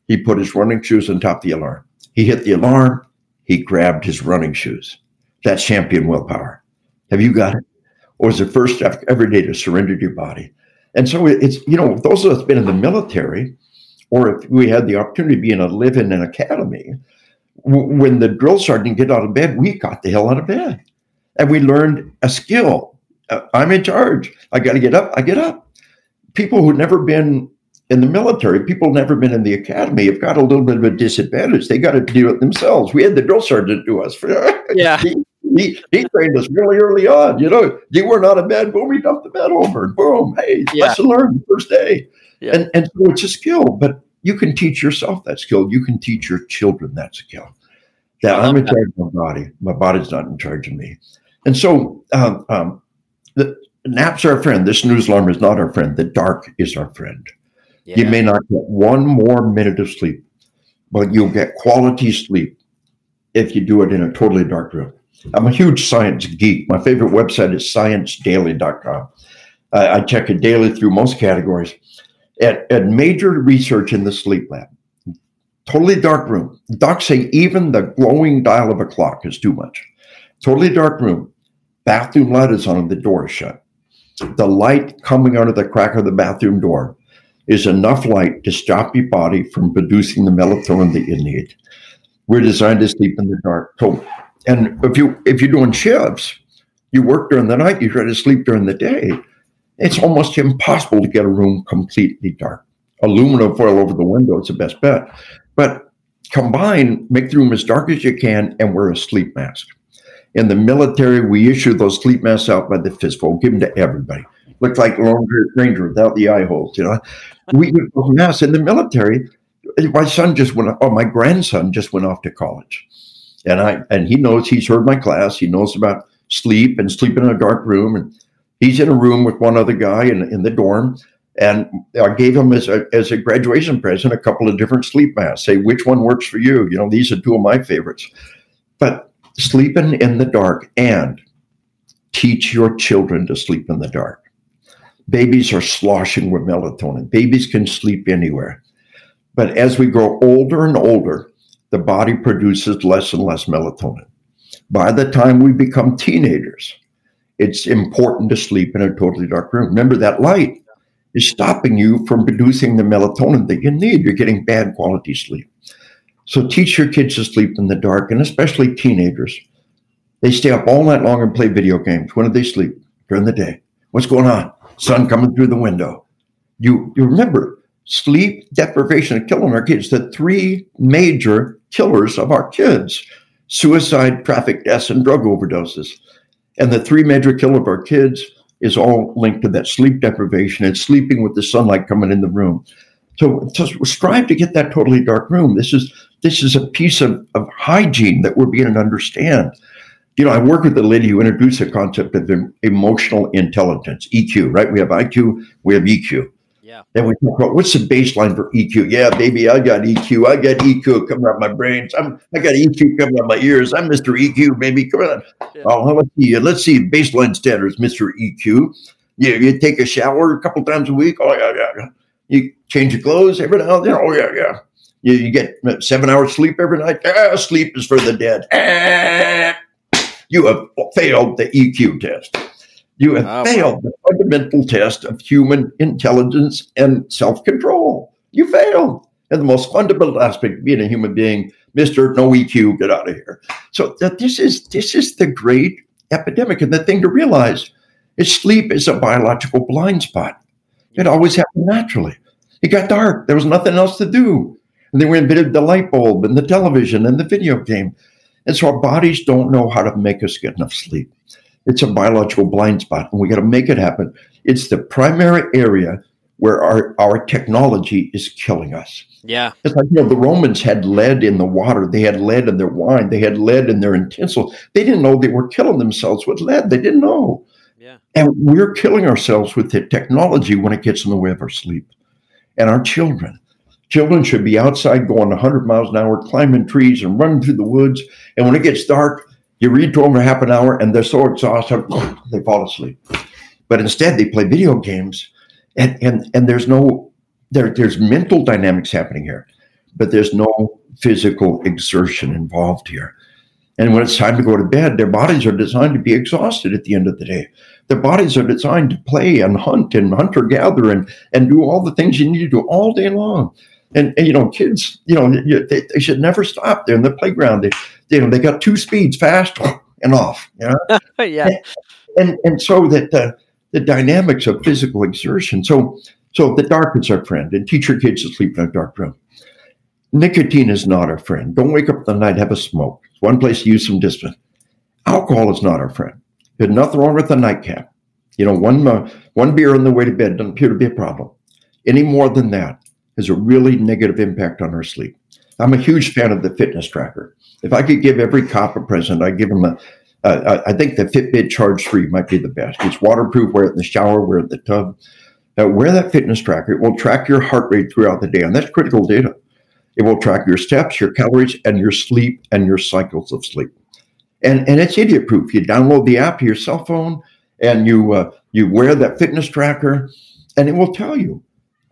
he put his running shoes on top of the alarm. He hit the alarm, he grabbed his running shoes. That's champion willpower. Have you got it? Or is the first step every day to surrender your body? And so it's, you know, those of us been in the military, or if we had the opportunity to be in a live in an academy, w- when the drill sergeant get out of bed, we got the hell out of bed. And we learned a skill. Uh, I'm in charge. I got to get up. I get up. People who've never been in the military, people never been in the academy have got a little bit of a disadvantage. They got to do it themselves. We had the drill sergeant do us. Yeah. he, he, he, trained us really early on. You know, you were not a bed, boom, we dumped the bed over and boom, hey, yeah. lesson learned the first day. Yeah. And, and so it's a skill, but you can teach yourself that skill. You can teach your children that skill. That I'm in that. charge of my body. My body's not in charge of me. And so um, um, the naps are our friend. This snooze alarm is not our friend. The dark is our friend. Yeah. You may not get one more minute of sleep, but you'll get quality sleep if you do it in a totally dark room. I'm a huge science geek. My favorite website is sciencedaily.com. Uh, I check it daily through most categories. At, at major research in the sleep lab, totally dark room. Docs say even the glowing dial of a clock is too much. Totally dark room. Bathroom light is on, the door is shut. The light coming out of the crack of the bathroom door is enough light to stop your body from producing the melatonin that you need. We're designed to sleep in the dark. So, and if you if you're doing shifts, you work during the night, you try to sleep during the day. It's almost impossible to get a room completely dark. Aluminum foil over the window is the best bet. But combine, make the room as dark as you can, and wear a sleep mask. In the military, we issue those sleep masks out by the fistful, give them to everybody. Look like Lone Ranger without the eye holes, you know. We masks in the military. My son just went, oh, my grandson just went off to college and I and he knows he's heard my class. He knows about sleep and sleeping in a dark room, and he's in a room with one other guy in in the dorm. And I gave him as a as a graduation present a couple of different sleep masks. Say which one works for you. You know, these are two of my favorites. But sleeping in the dark and teach your children to sleep in the dark. Babies are sloshing with melatonin. Babies can sleep anywhere. But as we grow older and older, the body produces less and less melatonin. By the time we become teenagers, it's important to sleep in a totally dark room. Remember that light is stopping you from producing the melatonin that you need. You're getting bad quality sleep. So teach your kids to sleep in the dark, and especially teenagers. They stay up all night long and play video games. When do they sleep? During the day. What's going on? Sun coming through the window. You you remember sleep deprivation and killing our kids, the three major killers of our kids suicide, traffic deaths, and drug overdoses. And the three major killer of our kids is all linked to that sleep deprivation and sleeping with the sunlight coming in the room. So, so strive to get that totally dark room. This is this is a piece of, of hygiene that we're beginning to understand. You know, I work with a lady who introduced the concept of emotional intelligence, EQ, right? We have IQ, we have EQ. Yeah. Then we talk about what's the baseline for EQ? Yeah, baby, I got EQ. I got EQ coming out my brains. I'm I got EQ coming out my ears. I'm Mr. EQ, baby. Come on. Yeah. Oh, let's see. Let's see. Baseline standards, Mr. EQ. Yeah, you take a shower a couple times a week. Oh yeah, yeah. You change your clothes every now and then. Oh yeah, yeah. You, you get seven hours sleep every night. Ah, sleep is for the dead. Ah, you have failed the EQ test. You have oh, failed the fundamental test of human intelligence and self control. You failed. And the most fundamental aspect of being a human being, Mr. No EQ, get out of here. So that this is this is the great epidemic. And the thing to realize is sleep is a biological blind spot. It always happened naturally. It got dark. There was nothing else to do. And then we invented the light bulb and the television and the video game. And so our bodies don't know how to make us get enough sleep. It's a biological blind spot, and we got to make it happen. It's the primary area where our, our technology is killing us. Yeah. It's like, you know, the Romans had lead in the water. They had lead in their wine. They had lead in their utensils. They didn't know they were killing themselves with lead. They didn't know. Yeah. And we're killing ourselves with the technology when it gets in the way of our sleep. And our children. Children should be outside going 100 miles an hour, climbing trees and running through the woods. And when it gets dark, you read to them for half an hour and they're so exhausted, they fall asleep. But instead, they play video games. And, and, and there's no, there, there's mental dynamics happening here, but there's no physical exertion involved here. And when it's time to go to bed, their bodies are designed to be exhausted at the end of the day. Their bodies are designed to play and hunt and hunter gather and, and do all the things you need to do all day long. And, and you know, kids, you know, they, they should never stop. They're in the playground. They, you know, they got two speeds, fast and off. You know? yeah. And and so that the the dynamics of physical exertion. So so the dark is our friend, and teach your kids to sleep in a dark room. Nicotine is not our friend. Don't wake up in the night, have a smoke. It's one place to use some discipline. Alcohol is not our friend. There's nothing wrong with a nightcap. You know, one uh, one beer on the way to bed doesn't appear to be a problem. Any more than that has a really negative impact on our sleep. I'm a huge fan of the fitness tracker. If I could give every cop a present, I'd give them a. I think the Fitbit Charge 3 might be the best. It's waterproof, wear it in the shower, wear it in the tub. Uh, wear that fitness tracker. It will track your heart rate throughout the day, and that's critical data. It will track your steps, your calories, and your sleep and your cycles of sleep. And, and it's idiot proof. You download the app to your cell phone and you, uh, you wear that fitness tracker, and it will tell you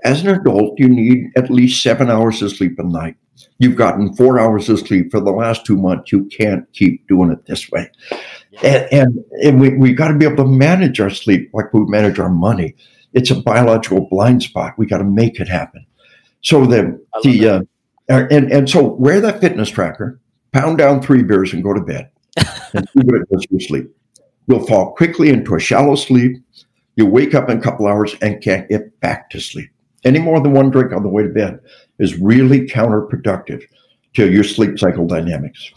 as an adult, you need at least seven hours of sleep a night. You've gotten four hours of sleep for the last two months. You can't keep doing it this way. And, and, and we, we got to be able to manage our sleep like we manage our money. It's a biological blind spot. We got to make it happen. So the, the uh, and, and so wear that fitness tracker, pound down three beers and go to bed and see what it does for sleep. You'll fall quickly into a shallow sleep. You wake up in a couple hours and can't get back to sleep. Any more than one drink on the way to bed is really counterproductive to your sleep cycle dynamics.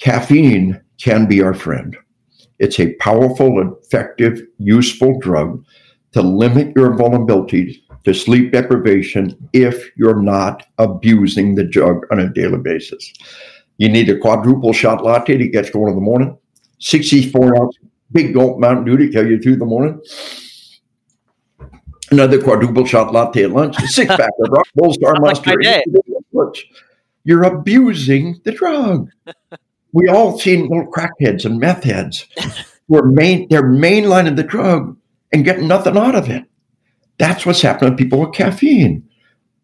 Caffeine can be our friend. It's a powerful, effective, useful drug to limit your vulnerability to sleep deprivation if you're not abusing the drug on a daily basis. You need a quadruple shot latte to get going in the morning, 64 ounce big gulp Mountain Dew to carry you through the morning another quadruple shot latte at lunch, a six pack of Rock Bull Star Master. You're abusing the drug. we all seen little crackheads and meth heads who are main their main line of the drug and get nothing out of it. That's what's happening to people with caffeine.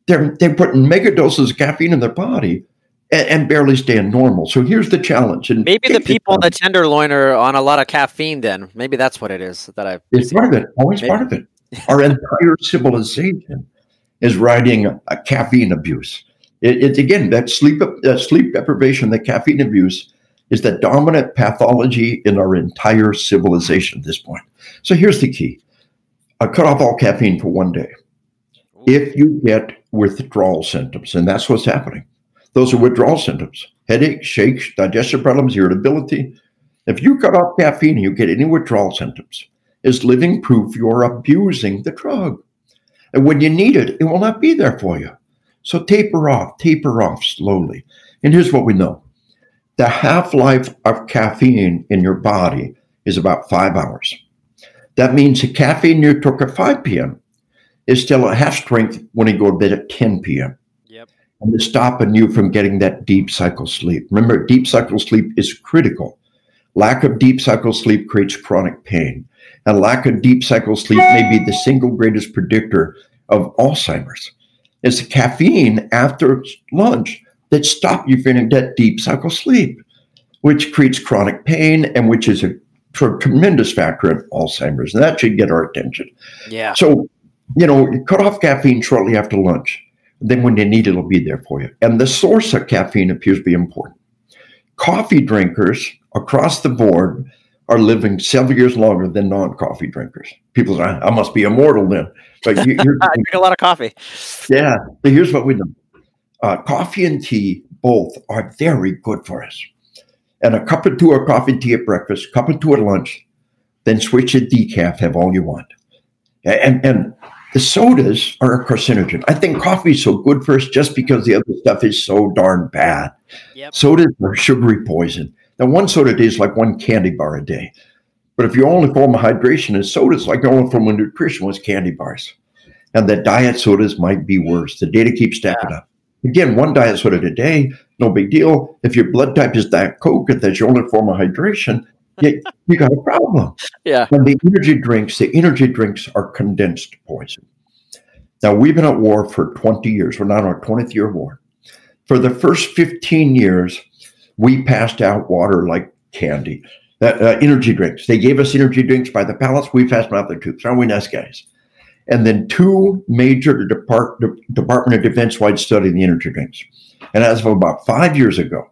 They're they're putting mega doses of caffeine in their body and, and barely staying normal. So here's the challenge. And maybe the people in the tenderloin are on a lot of caffeine. Then maybe that's what it is that I. It's part of it. Always maybe. part of it. Our entire civilization is riding a caffeine abuse. It, it's again that sleep that sleep deprivation, the caffeine abuse, is the dominant pathology in our entire civilization at this point. So here's the key: I cut off all caffeine for one day. If you get withdrawal symptoms, and that's what's happening, those are withdrawal symptoms: headache, shakes, digestive problems, irritability. If you cut off caffeine, you get any withdrawal symptoms is living proof you're abusing the drug. And when you need it, it will not be there for you. So taper off, taper off slowly. And here's what we know the half life of caffeine in your body is about five hours. That means the caffeine you took at 5 p.m. is still at half strength when you go to bed at 10 p.m. Yep. And it's stopping you from getting that deep cycle sleep. Remember, deep cycle sleep is critical. Lack of deep cycle sleep creates chronic pain and lack of deep cycle sleep may be the single greatest predictor of Alzheimer's. It's the caffeine after lunch that stop you from getting that deep cycle sleep, which creates chronic pain and which is a a tremendous factor in Alzheimer's, and that should get our attention. Yeah. So, you know, cut off caffeine shortly after lunch. Then, when you need it, it'll be there for you. And the source of caffeine appears to be important. Coffee drinkers across the board are living several years longer than non-coffee drinkers. People say, "I must be immortal then." But I drink a lot of coffee. Yeah, but here's what we know: uh, coffee and tea both are very good for us. And a cup or two of coffee and tea at breakfast, cup or two at lunch, then switch to decaf. Have all you want. And and the sodas are a carcinogen. I think coffee is so good for us just because the other stuff is so darn bad. Yep. Sodas are sugary poison. Now, one soda a day is like one candy bar a day. But if your only form of hydration is sodas, like your only form of nutrition was candy bars. And the diet sodas might be worse. The data keeps stacking up. Again, one diet soda a day, no big deal. If your blood type is Diet Coke, if that's your only form of hydration, you, you got a problem. Yeah. And the energy drinks, the energy drinks are condensed poison. Now, we've been at war for 20 years. We're now in our 20th year of war. For the first 15 years, we passed out water like candy. Uh, uh, energy drinks. They gave us energy drinks by the pallets. We passed them out the tubes. Aren't we nice guys? And then two major Depart- Department of Defense wide study of the energy drinks. And as of about five years ago,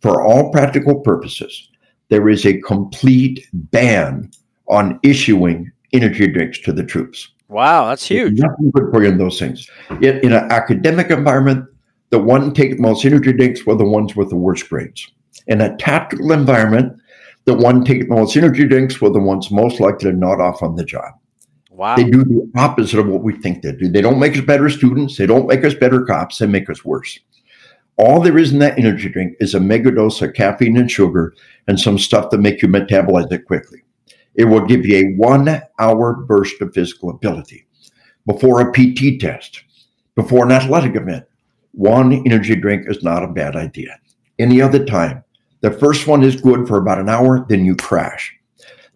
for all practical purposes, there is a complete ban on issuing energy drinks to the troops. Wow, that's huge. There's nothing good for you in those things. In, in an academic environment, the one take the most energy drinks were the ones with the worst grades. In a tactical environment, the one take the most energy drinks were the ones most likely to nod off on the job. Wow. They do the opposite of what we think they do. They don't make us better students. They don't make us better cops. They make us worse. All there is in that energy drink is a megadose of caffeine and sugar and some stuff to make you metabolize it quickly. It will give you a one hour burst of physical ability before a PT test, before an athletic event. One energy drink is not a bad idea. Any other time, the first one is good for about an hour, then you crash.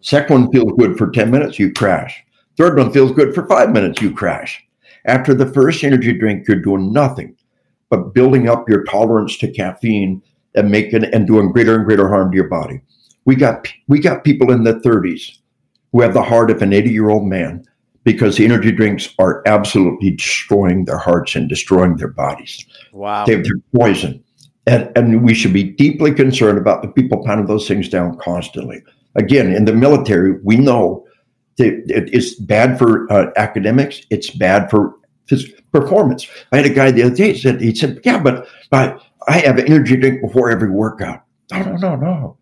Second one feels good for 10 minutes, you crash. Third one feels good for five minutes, you crash. After the first energy drink, you're doing nothing but building up your tolerance to caffeine and making and doing greater and greater harm to your body. We got we got people in the 30s who have the heart of an 80 year old man because the energy drinks are absolutely destroying their hearts and destroying their bodies. Wow. They're, they're poison. And, and we should be deeply concerned about the people pounding those things down constantly. Again, in the military, we know that it's bad for uh, academics. It's bad for his performance. I had a guy the other day said, he said, yeah, but I, I have an energy drink before every workout. No, no, no, no.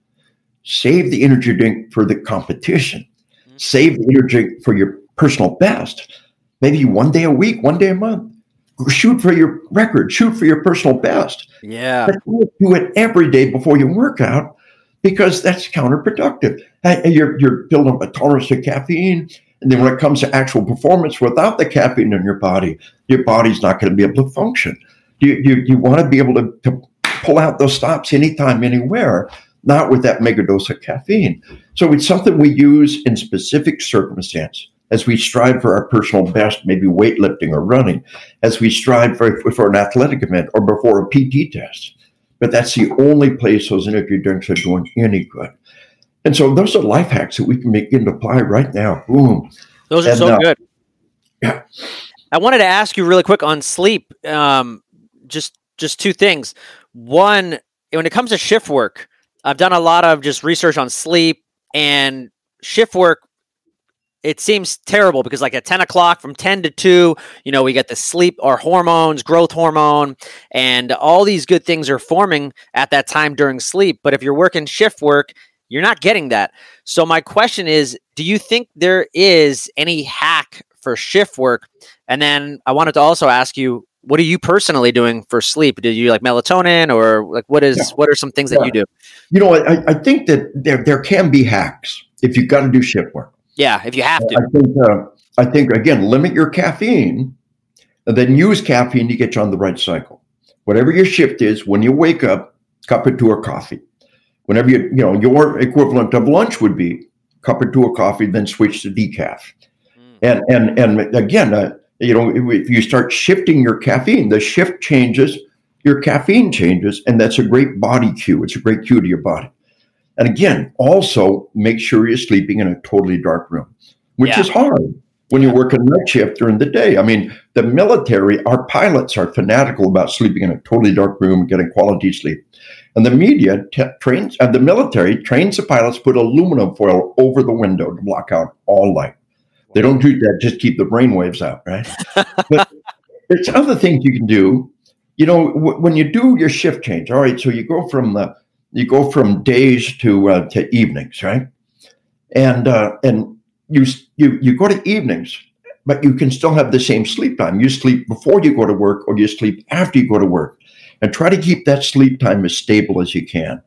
Save the energy drink for the competition. Mm-hmm. Save the energy drink for your personal best. Maybe one day a week, one day a month. Shoot for your record. Shoot for your personal best. Yeah. Do it every day before you work out because that's counterproductive. You're, you're building up a tolerance to caffeine. And then when it comes to actual performance without the caffeine in your body, your body's not going to be able to function. You, you, you want to be able to, to pull out those stops anytime, anywhere, not with that megadose of caffeine. So it's something we use in specific circumstance as we strive for our personal best, maybe weightlifting or running, as we strive for, for an athletic event or before a PT test. But that's the only place those energy drinks are doing any good. And so those are life hacks that we can begin to apply right now. Boom. Those are And, so uh, good. yeah. I wanted to ask you really quick on sleep. Um, just just two things. One, when it comes to shift work, I've done a lot of just research on sleep and shift work. It seems terrible because, like at ten o'clock, from ten to two, you know, we get the sleep or hormones, growth hormone, and all these good things are forming at that time during sleep. But if you're working shift work, you're not getting that. So my question is, do you think there is any hack for shift work? And then I wanted to also ask you, what are you personally doing for sleep? Do you like melatonin or like what is Yeah. what are some things that you do? You know, I, I think that there, there can be hacks if you've got to do shift work. Yeah, if you have to. I think, uh, I think again, limit your caffeine and then use caffeine to get you on the right cycle. Whatever your shift is, when you wake up, cup or two of coffee. Whenever you, you know, your equivalent of lunch would be cup or two of coffee, then switch to decaf. Mm. And and and again, uh, you know, if you start shifting your caffeine, the shift changes, your caffeine changes, and that's a great body cue. It's a great cue to your body. And again, also make sure you're sleeping in a totally dark room, which Yeah. is hard when you're working night shift during the day. I mean, the military, our pilots are fanatical about sleeping in a totally dark room getting quality sleep. And the media t- trains, and the military trains the pilots put aluminum foil over the window to block out all light. They don't do that, just keep the brain waves out, right? but there's other things you can do. You know, w- when you do your shift change, all right, so you go from the you go from days to uh, to evenings, right? And uh, and you you you go to evenings, but you can still have the same sleep time. You sleep before you go to work, or you sleep after you go to work, and try to keep that sleep time as stable as you can.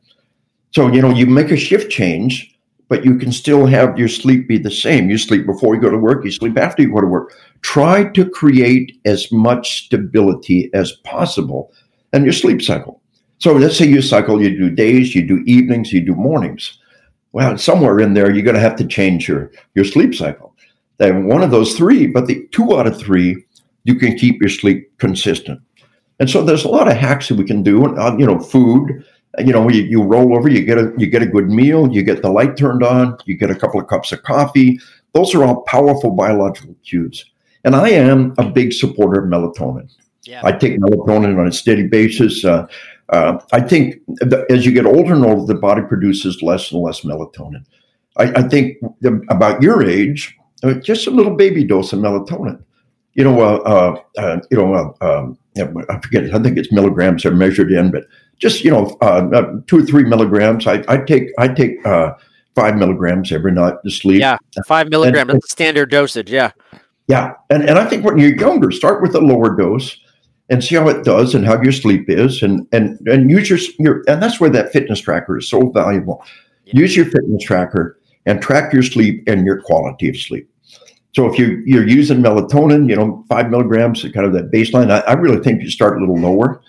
So you know you make a shift change, but you can still have your sleep be the same. You sleep before you go to work, you sleep after you go to work. Try to create as much stability as possible in your sleep cycle. So let's say you cycle, you do days, you do evenings, you do mornings. Well, somewhere in there, you're going to have to change your, your sleep cycle. Then one of those three, but the two out of three, you can keep your sleep consistent. And so there's a lot of hacks that we can do. Uh, you know, food. You know, you, you roll over, you get a you get a good meal, you get the light turned on, you get a couple of cups of coffee. Those are all powerful biological cues. And I am a big supporter of melatonin. Yeah. I take melatonin on a steady basis. Uh, uh, I think the, as you get older and older, the body produces less and less melatonin. I, I think the, about your age, uh, just a little baby dose of melatonin. You know, uh, uh, uh, you know, um, I forget. I think it's milligrams are measured in, but just you know, uh, uh, two or three milligrams. I, I take I take uh, five milligrams every night to sleep. Yeah. Five milligrams. That's the standard dosage. Yeah. Yeah, and and I think when you're younger, start with a lower dose and see how it does and how your sleep is, and and and use your your and that's where that fitness tracker is so valuable. Yeah. Use your fitness tracker and track your sleep and your quality of sleep. So if you you're using melatonin, you know five milligrams, kind of that baseline. I, I really think you start a little lower.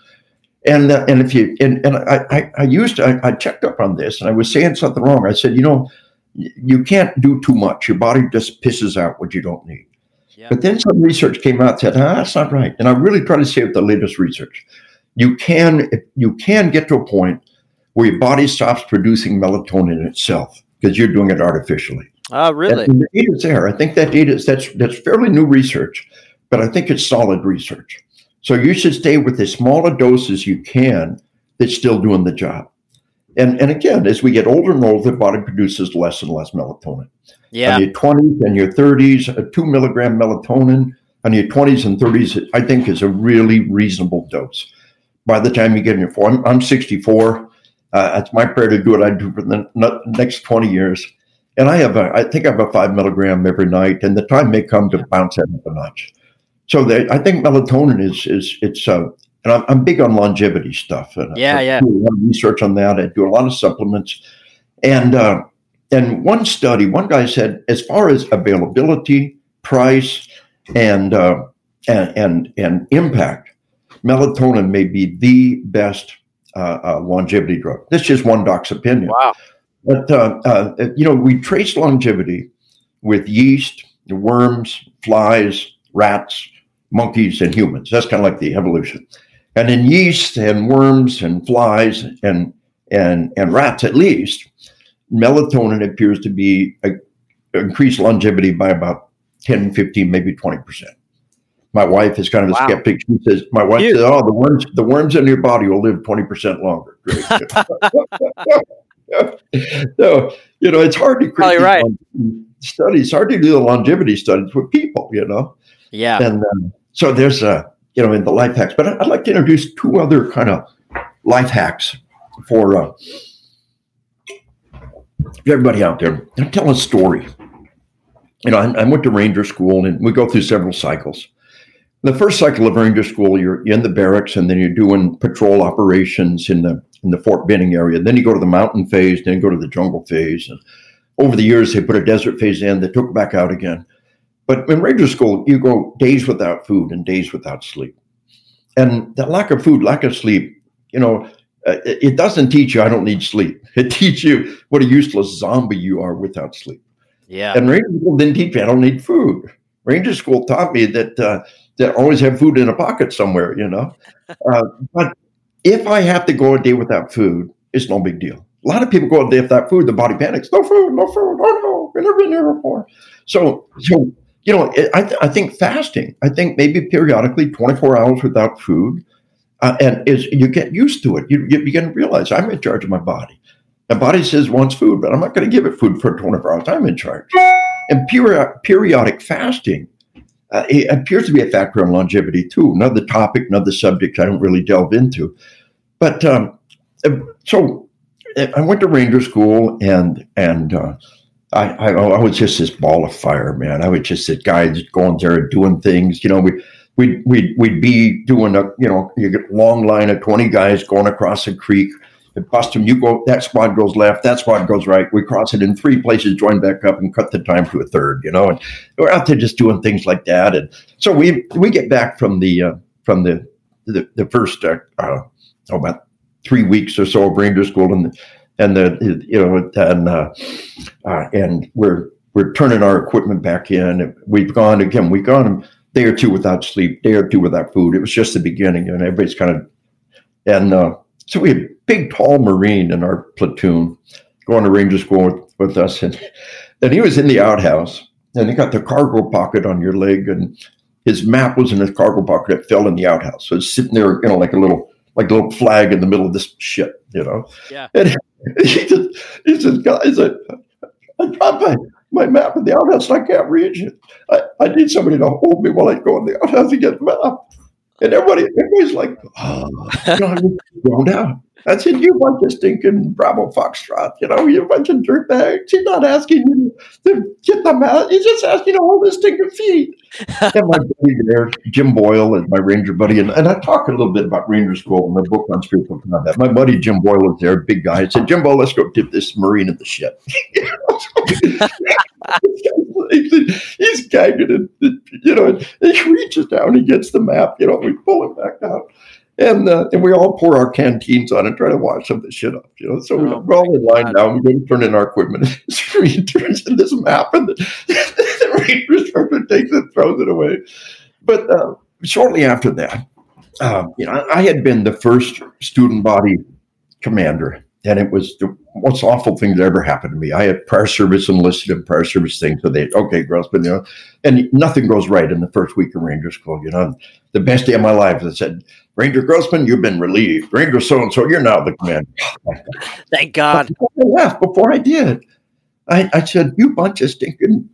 And uh, and if you and, and I, I I used I, I checked up on this and I was saying something wrong. I said you know you can't do too much. Your body just pisses out what you don't need. Yeah. But then some research came out said, ah, that's not right. And I really try to say with the latest research, you can you can get to a point where your body stops producing melatonin itself because you're doing it artificially. Oh, really? And the data's there. I think that data is that's that's fairly new research, but I think it's solid research. So you should stay with as small a dose as you can that's still doing the job. And and again, as we get older and older, the body produces less and less melatonin Yeah. on your 20s and your 30s, a two milligram melatonin on your 20s and 30s, I think is a really reasonable dose. By the time you get in your 40s, I'm, I'm 64. Uh, it's my prayer to do what I do for the next 20 years. And I have a, I think I have a five milligram every night, and the time may come to bounce that up a notch. So the, I think melatonin is is it's uh, and I'm, I'm big on longevity stuff. And Yeah, I yeah. do a lot of research on that. I do a lot of supplements, and uh, and one study, one guy said, as far as availability, price, and uh, and, and and impact, melatonin may be the best uh, uh, longevity drug. This is just one doc's opinion. Wow. But uh, uh, you know, we trace longevity with yeast, worms, flies, rats, monkeys, and humans. That's kind of like the evolution. And in yeast and worms and flies and and and rats, at least, melatonin appears to be a, increased longevity by about 10, 15, maybe 20 percent. My wife is kind of a Wow. skeptic. She says, "My wife Huge. says, oh, the worms, the worms in your body will live twenty percent longer." Great. so you know, it's hard to create right. studies. Hard to do the longevity studies with people. You know, Yeah. and um, so there's a you know in the life hacks. But I'd like to introduce two other kind of life hacks for uh, everybody out there. I'll tell a story. You know, I, I went to Ranger School, and we go through several cycles. The first cycle of Ranger School, you're in the barracks, and then you're doing patrol operations in the in the Fort Benning area. Then you go to the mountain phase, then you go to the jungle phase, and over the years they put a desert phase in. They took it back out again. But in Ranger School, you go days without food and days without sleep, and that lack of food, lack of sleep, you know, uh, it, it doesn't teach you I don't need sleep. It teaches you what a useless zombie you are without sleep. Yeah. And Ranger School didn't teach me I don't need food. Ranger School taught me that uh, that always have food in a pocket somewhere, you know. Uh, but if I have to go a day without food, it's no big deal. a lot of people go, a day without food, the body panics. No food, no food. Oh no, we've never been here before. So, so you know, I, th- I think fasting. I think maybe periodically, 24 hours without food, uh, and is you get used to it. You, you begin to realize I'm in charge of my body. My body says wants food, but I'm not going to give it food for 24 hours. I'm in charge. And peri- periodic fasting uh, it appears to be a factor in longevity too. Another topic, another subject I don't really delve into. But um, uh, so uh, I went to Ranger School, and and uh, I, I, I was just this ball of fire, man. I was just this guy just going there and doing things. You know, we we'd we'd, we'd be doing a you know you get long line of twenty guys going across a creek it bust them. You go, that squad goes left, that squad goes right. We cross it in three places, join back up, and cut the time to a third. You know, and we're out there just doing things like that. And so we we get back from the uh, from the the, the first uh, uh, about three weeks or so of Ranger School, and and the you know and uh, uh, and we're we're turning our equipment back in. We've gone again. We've gone a day or two without sleep, day or two without food. It was just the beginning, and everybody's kind of and uh, so we had big, tall Marine in our platoon going to Ranger School with, with us. And, and he was in the outhouse and he got the cargo pocket on your leg and his map was in his cargo pocket. It fell in the outhouse. So it's sitting there, you know, like a little, like a little flag in the middle of this shit, you know? Yeah. And he just, he says, guys, I, I dropped my, my map in the outhouse and I can't reach it. I, I need somebody to hold me while I go in the outhouse and get the map. And everybody, everybody's like, oh, you know, I'm ground out. I said, you bunch of stinking Bravo Foxtrot, you know, you bunch of dirtbags. He's not asking you to get them out. He's just asking you to hold his stinking feet. and my buddy there, Jim Boyle, is my Ranger buddy. And, and I talk a little bit about Ranger School in my book on spiritual combat. My buddy Jim Boyle is there, big guy. I said, "Jimbo, let's go tip this Marine in the shit. he's gagging and, you know, he reaches down, he gets the map, you know, we pull him back out. And, uh, and we all pour our canteens on and try to wash some of the shit up, you know. So oh, we're all in line now. We're going to turn in our equipment. he turns in this map, and the, the ranger instructor takes it, throws it away. But uh, shortly after that, uh, you know, I had been the first student body commander and it was the most awful thing that ever happened to me. I had prayer service enlisted in prayer service things, so they okay, Grossman, you know, and nothing goes right in the first week of Ranger School. You know, the best day of my life. I said, Ranger Grossman, you've been relieved. Ranger so and so, you're now the commander. Thank God. I left before I did. I, I said, you bunch of stinking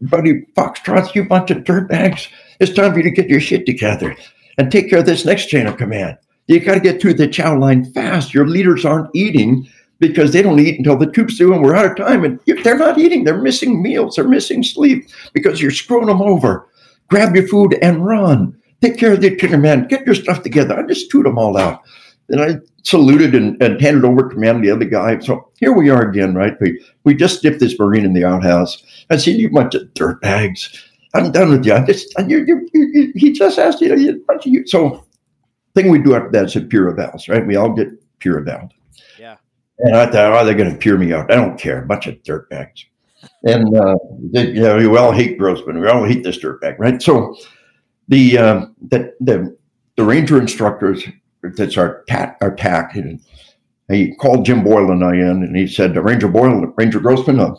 buddy foxtrots, you bunch of dirtbags. It's time for you to get your shit together and take care of this next chain of command. You got to get through the chow line fast. Your leaders aren't eating because they don't eat until the troops do, and we're out of time. And they're not eating. They're missing meals. They're missing sleep because you're screwing them over. Grab your food and run. Take care of the man. Get your stuff together. I just toot them all out. And I saluted and, and handed over command to the other guy. So here we are again, right? We, we just dipped this Marine in the outhouse. I said, you bunch of dirt bags. I'm done with you. I just, you, you, you, he just asked you, you bunch of you. So thing we do after that is a peer eval, right? We all get peer eval. Yeah. And I thought, oh, they're going to peer me out. I don't care. A bunch of dirtbags. And, uh, they, you know, we all hate Grossman. We all hate this dirtbag, right? So the, uh, the, the, the ranger instructors, that's our TAC, our TAC, and he called Jim Boyle and I in, and he said, Ranger Boyle, Ranger Grossman, uh,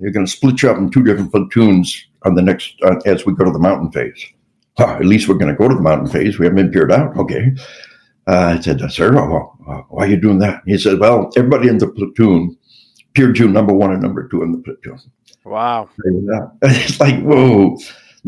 you're going to split you up in two different platoons on the next, uh, as we go to the mountain phase at least we're going to go to the mountain phase. We haven't been peered out. Okay. Uh, I said, sir, well, why are you doing that? He said, well, everybody in the platoon peered you number one and number two in the platoon. Wow. It's like, whoa.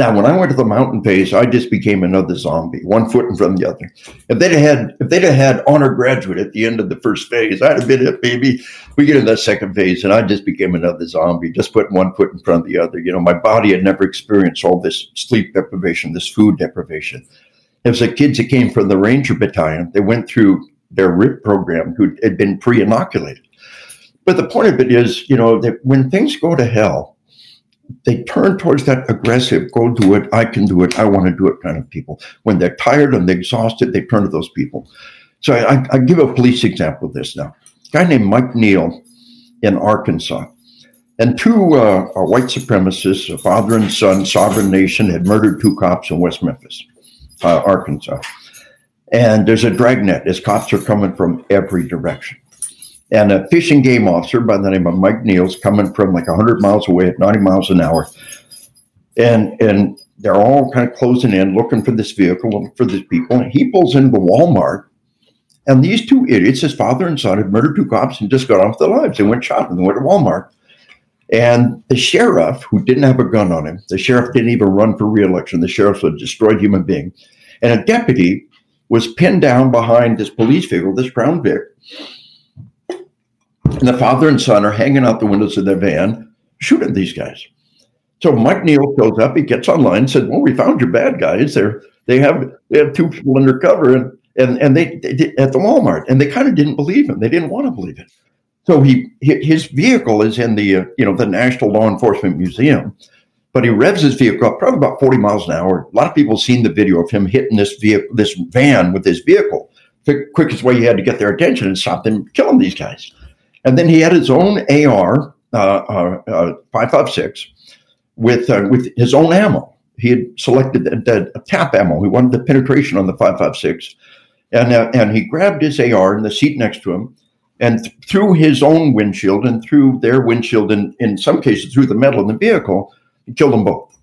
Now, when I went to the mountain phase, I just became another zombie, one foot in front of the other. If they'd have had, if they'd had honor graduate at the end of the first phase, I'd have been it, baby. We get in that second phase, and I just became another zombie, just putting one foot in front of the other. You know, my body had never experienced all this sleep deprivation, this food deprivation. It was the kids that came from the Ranger Battalion. They went through their RIP program who had been pre-inoculated. But the point of it is, you know, that when things go to hell, they turn towards that aggressive, go do it, I can do it, I want to do it kind of people. When they're tired and they're exhausted, they turn to those people. So I, I give a police example of this now. A guy named Mike Neal in Arkansas. And two uh, white supremacists, a father and son, sovereign nation, had murdered two cops in West Memphis, uh, Arkansas. And there's a dragnet as cops are coming from every direction. And a fishing game officer by the name of Mike Neals coming from like 100 miles away at 90 miles an hour. And, and they're all kind of closing in, looking for this vehicle, looking for these people. And he pulls into Walmart. And these two idiots, his father and son, had murdered two cops and just got off their lives. They went shopping. They went to Walmart. And the sheriff, who didn't have a gun on him, the sheriff didn't even run for reelection. The sheriff was a destroyed human being. And a deputy was pinned down behind this police vehicle, this Crown Vic. And the father and son are hanging out the windows of their van, shooting these guys. So Mike Neal shows up, he gets online, said, Well, we found your bad guys. They're they have they have two people undercover and and, and they, they at the Walmart. And they kind of didn't believe him. They didn't want to believe it. So he his vehicle is in the uh, you know the National Law Enforcement Museum, but he revs his vehicle up probably about forty miles an hour. A lot of people have seen the video of him hitting this vehicle, this van with his vehicle. The quickest way he had to get their attention and stop them killing these guys. And then he had his own AR uh, uh, uh, five five six with uh, with his own ammo. He had selected the tap ammo. He wanted the penetration on the five five six, and uh, and he grabbed his AR in the seat next to him and th- through his own windshield and through their windshield, and in some cases through the metal in the vehicle, he killed them both.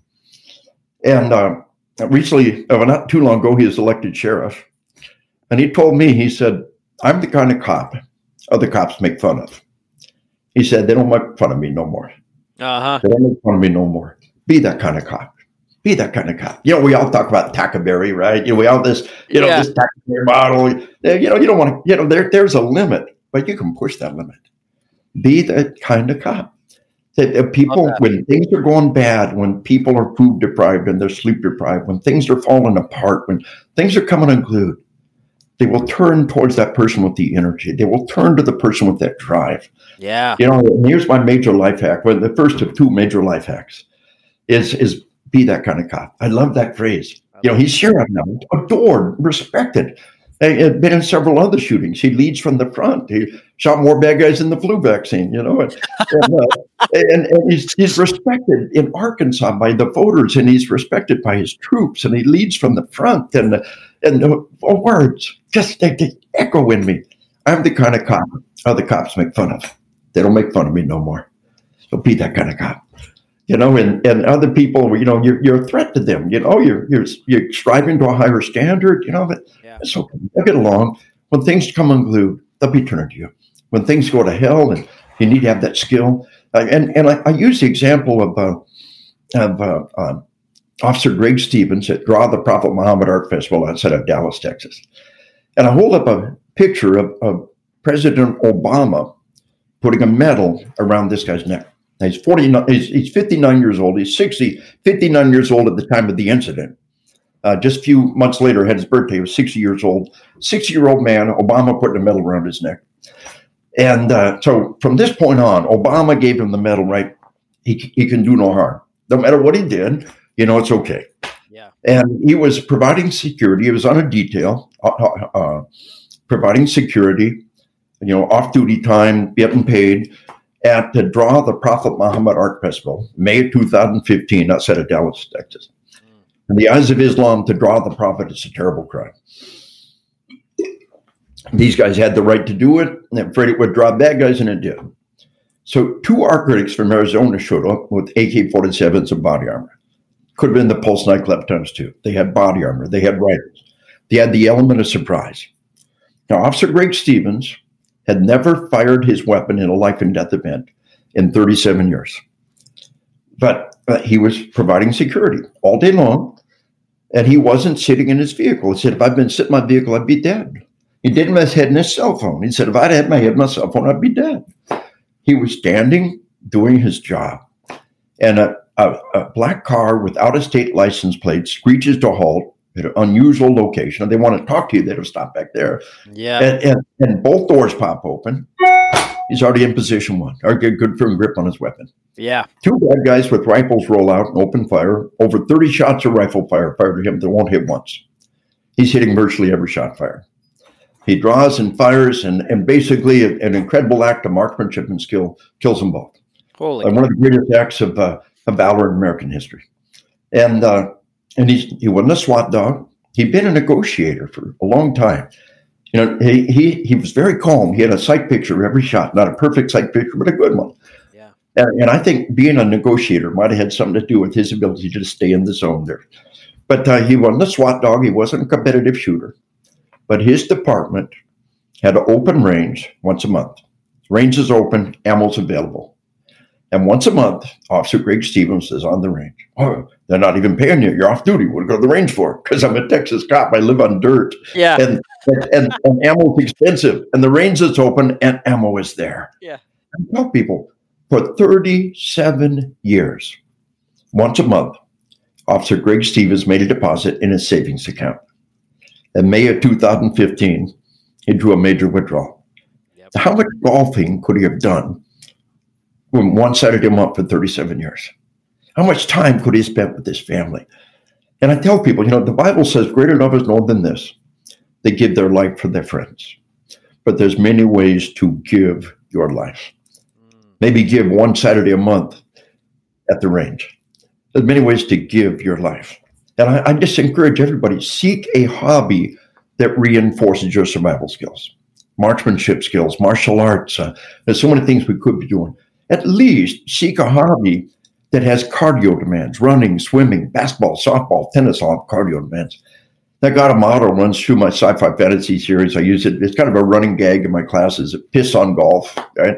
And recently, not too long ago, he was elected sheriff. And he told me, he said, I'm the kind of cop other cops make fun of. He said, they don't make fun of me no more. Uh-huh. They don't make fun of me no more. Be that kind of cop. Be that kind of cop. You know, we all talk about Tackleberry, right? You know, we all this, you know, Yeah. this Tackleberry model. You know, you don't want to, you know, there, there's a limit but you can push that limit. Be that kind of cop. That people, when things are going bad, when people are food deprived and they're sleep deprived, when things are falling apart, when things are coming unglued, they will turn towards that person with the energy. They will turn to the person with that drive. Yeah. You know, here's my major life hack. Well, the first of two major life hacks is is be that kind of cop. I love that phrase. You know, he's sheriff now, adored, respected. He had been in several other shootings. He leads from the front. He shot more bad guys than the flu vaccine, you know. And, and, uh, and, and he's, he's respected in Arkansas by the voters, and he's respected by his troops, and he leads from the front. And and the words just they, they echo in me. I'm the kind of cop other cops make fun of. They don't make fun of me no more. So be that kind of cop you know, and, and other people, you know, you're, you're a threat to them. You know, you're, you're, you're striving to a higher standard, you know, but Yeah. it's okay. They'll get along. When things come unglued, they'll be turning to you. When things go to hell and you need to have that skill. Uh, and and I, I use the example of, uh, of uh, uh, Officer Greg Stevens at Draw the Prophet Muhammad Art Festival outside of Dallas, Texas. And I hold up a picture of, of President Obama putting a medal around this guy's neck. He's 49, he's, he's 59 years old. He's 60, 59 years old at the time of the incident. Uh, just a few months later, had his birthday. He was 60 years old. 60 year old man, Obama putting a medal around his neck. And uh, so from this point on, Obama gave him the medal, right? He, he can do no harm. No matter what he did, you know, it's okay. Yeah. And he was providing security. He was on a detail, uh, uh, uh, providing security, you know, off duty time, getting paid at the Draw the Prophet Muhammad Art Festival, May 2015, outside of Dallas, Texas. In the eyes of Islam, to draw the Prophet is a terrible crime. These guys had the right to do it, and they're afraid it would draw bad guys, and it did. So, two art critics from Arizona showed up with AK 47s and body armor. Could have been the Pulse nightclub times two. They had body armor, they had rifles, they had the element of surprise. Now, Officer Greg Stevens had never fired his weapon in a life and death event in 37 years. But uh, he was providing security all day long, and he wasn't sitting in his vehicle. He said, If I'd been sitting in my vehicle, I'd be dead. He didn't have his head in his cell phone. He said, If I'd had my head in my cell phone, I'd be dead. He was standing doing his job, and a, a, a black car without a state license plate screeches to a halt at an unusual location. They want to talk to you, they'd have stopped back there Yeah. and, and, and both doors pop open. He's already in position one, or get good firm grip on his weapon. Yeah. Two bad guys with rifles roll out and open fire. Over 30 shots of rifle fire fired at him that won't hit once. He's hitting virtually every shot fired. He draws and fires, and, and basically an incredible act of marksmanship and skill kills them both Holy. one of the greatest acts of, uh, of valor in American history. And uh, and he's, he wasn't a SWAT dog. He'd been a negotiator for a long time. You know, he, he he was very calm. He had a sight picture of every shot, not a perfect sight picture, but a good one. Yeah. And, and I think being a negotiator might have had something to do with his ability to stay in the zone there. But uh, he wasn't a SWAT dog. He wasn't a competitive shooter. But his department had an open range once a month. Range is open, ammo's available. And once a month, Officer Greg Stevens is on the range. Oh, they're not even paying you. You're off duty. What do you go to the range for? Because I'm a Texas cop. I live on dirt. Yeah. And, and, and, and ammo's expensive. And the range is open and ammo is there. Yeah. I tell people for 37 years, once a month, Officer Greg Stevens made a deposit in his savings account. In May of 2015, he drew a major withdrawal. Yep. How much golfing could he have done when one Saturday him up for 37 years? How much time could he spend with his family? And I tell people, you know, the Bible says greater love is known than this. They give their life for their friends. But there's many ways to give your life. Maybe give one Saturday a month at the range. There's many ways to give your life. And I, I just encourage everybody, seek a hobby that reinforces your survival skills, marksmanship skills, martial arts. Uh, there's so many things we could be doing. At least seek a hobby that has cardio demands, running, swimming, basketball, softball, tennis, all have cardio demands. I got a motto runs through my sci-fi fantasy series. I use it. It's kind of a running gag in my classes. Piss on golf. Right?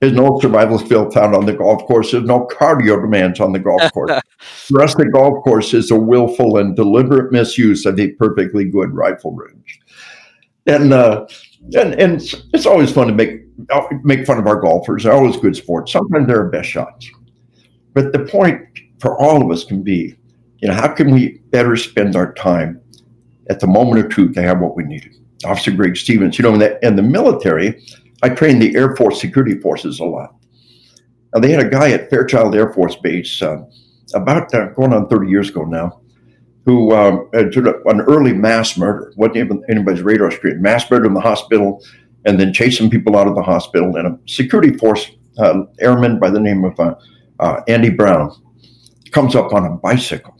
There's no survival skill found on the golf course. There's no cardio demands on the golf course. For us, the golf course is a willful and deliberate misuse of a perfectly good rifle range. And uh, and and it's always fun to make make fun of our golfers. They're always good sports. Sometimes they're our best shots. But the point for all of us can be, you know, how can we better spend our time at the moment of truth to have what we needed? Officer Greg Stevens, you know, in the, in the military, I trained the Air Force security forces a lot. Now, they had a guy at Fairchild Air Force Base uh, about uh, going on 30 years ago now who um, did an early mass murder. Wasn't even anybody's radar screen. Mass murder in the hospital and then chasing people out of the hospital. And a security force uh, airman by the name of uh, uh, Andy Brown comes up on a bicycle.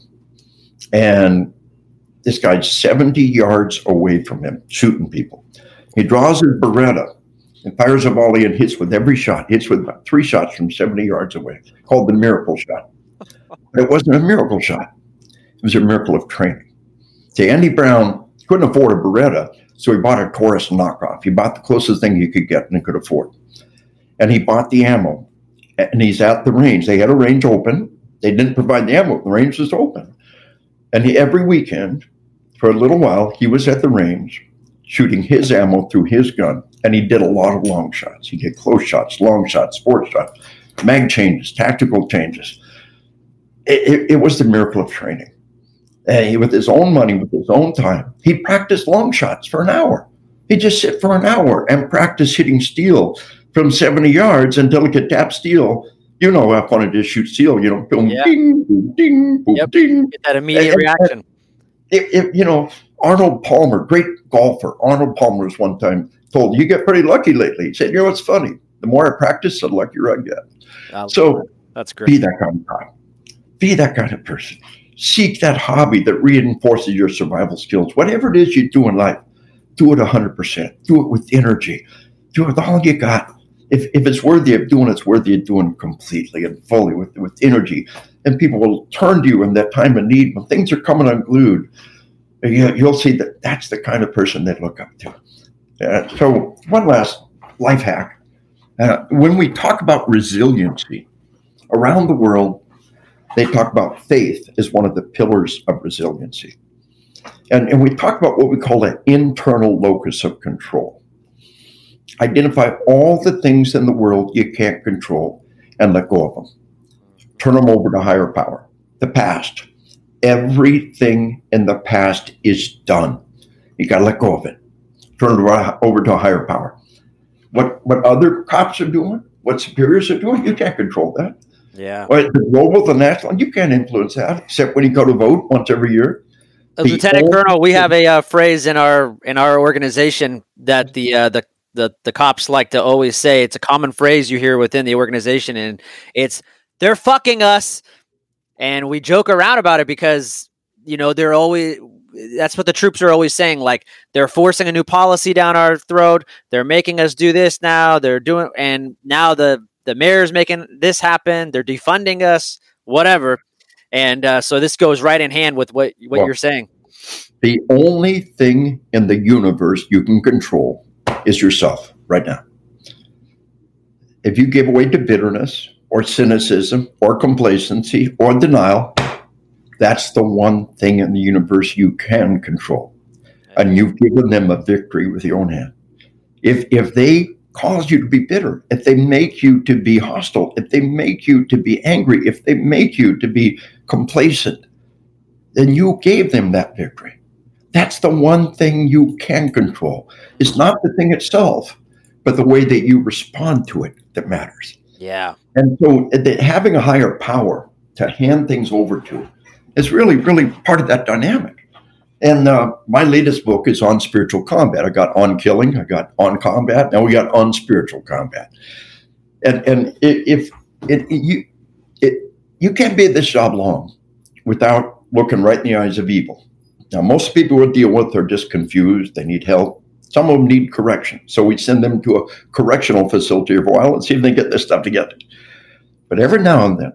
And this guy's 70 yards away from him, shooting people. He draws his Beretta and fires a volley and hits with every shot, hits with three shots from 70 yards away, called the miracle shot. But it wasn't a miracle shot, it was a miracle of training. See, Andy Brown couldn't afford a Beretta, so he bought a Taurus knockoff. He bought the closest thing he could get and could afford. And he bought the ammo, and he's at the range. They had a range open. They didn't provide the ammo, the range was open. And he, every weekend, for a little while, he was at the range shooting his ammo through his gun. And he did a lot of long shots. He did close shots, long shots, sports shots, mag changes, tactical changes. It, it, it was the miracle of training. He, with his own money, with his own time, he practiced long shots for an hour. He'd just sit for an hour and practice hitting steel from 70 yards until he could tap steel. You know how fun it is to shoot steel. You know, boom, Yeah. ding, boom, ding, boom, Yep. ding. Get that immediate And- reaction. You know, Arnold Palmer, great golfer. Arnold Palmer was one time told, "You get pretty lucky lately." He said, "You know what's funny? The more I practice, the luckier I get." Uh, So that's great. be that kind of guy. Be that kind of person. Seek that hobby that reinforces your survival skills. Whatever it is you do in life, do it 100%. Do it with energy. Do it with all you got. If, if it's worthy of doing, it's worthy of doing completely and fully with, with energy. And people will turn to you in that time of need when things are coming unglued. You, you'll see that that's the kind of person they look up to. Uh, so, one last life hack. Uh, when we talk about resiliency around the world, they talk about faith as one of the pillars of resiliency. And, and we talk about what we call an internal locus of control. Identify all the things in the world you can't control and let go of them. Turn them over to higher power. The past. Everything in the past is done. You got to let go of it. Turn it over to a higher power. What, what other cops are doing, what superiors are doing, you can't control that. Yeah. Well, the global, the national, you can't influence that except when you go to vote once every year. Uh, Lieutenant old- Colonel, we have a uh, phrase in our in our organization that the uh, the the the cops like to always say. It's a common phrase you hear within the organization, and it's "they're fucking us," and we joke around about it because you know they're always that's what the troops are always saying. Like they're forcing a new policy down our throat. They're making us do this now. They're doing, and now the the mayor's making this happen. They're defunding us, whatever. And uh, so this goes right in hand with what what well, you're saying. The only thing in the universe you can control is yourself right now. If you give way to bitterness or cynicism or complacency or denial, that's the one thing in the universe you can control. And you've given them a victory with your own hand. If if they cause you to be bitter, if they make you to be hostile, if they make you to be angry, if they make you to be complacent, then you gave them that victory. That's the one thing you can control. It's not the thing itself, but the way that you respond to it that matters. Yeah. And so having a higher power to hand things over to is really, really part of that dynamic. And uh, my latest book is on spiritual combat. I got on killing, I got on combat, now we got on spiritual combat. And and if it, you it, you can't be at this job long without looking right in the eyes of evil. Now, most people we deal with are just confused. They need help. Some of them need correction. So we send them to a correctional facility for a while and see if they get this stuff together. But every now and then,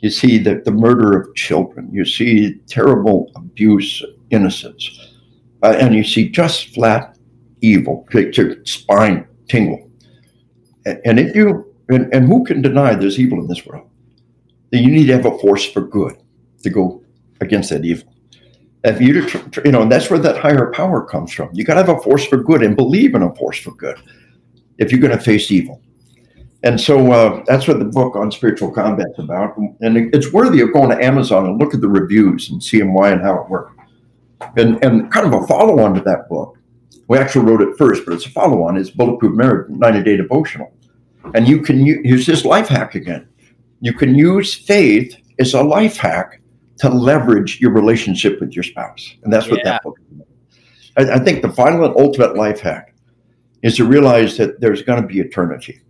you see the, the murder of children. You see terrible abuse innocence. Uh, and you see just flat evil, your spine tingle. And, if you, and, and who can deny there's evil in this world? Then you need to have a force for good to go against that evil. If you, you know, and that's where that higher power comes from. You got to have a force for good and believe in a force for good if you're going to face evil. And so uh, that's what the book on spiritual combat's about. And it's worthy of going to Amazon and look at the reviews and seeing why and how it worked. And, and kind of a follow on to that book, we actually wrote it first, but it's a follow on, It's Bulletproof Marriage 90 Day Devotional. And you can use this life hack again. You can use faith as a life hack to leverage your relationship with your spouse. And that's what yeah. that book is I, I think the final and ultimate life hack is to realize that there's going to be eternity.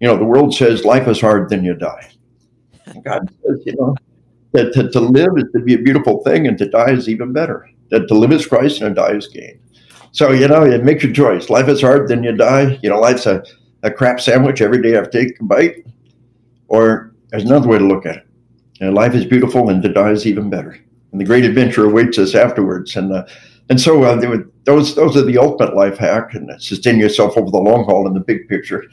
You know, the world says life is hard, then you die. God says, you know, that to, to, live is to be a beautiful thing and to die is even better. That delivers live Christ and to die is gain. So, you know, it makes your choice. Life is hard, then you die. You know, life's a, a crap sandwich. Every day I have to take a bite. Or there's another way to look at it. And life is beautiful, and to die is even better. And the great adventure awaits us afterwards. And uh, and so uh, would, those those are the ultimate life hack, and sustain yourself over the long haul in the big picture.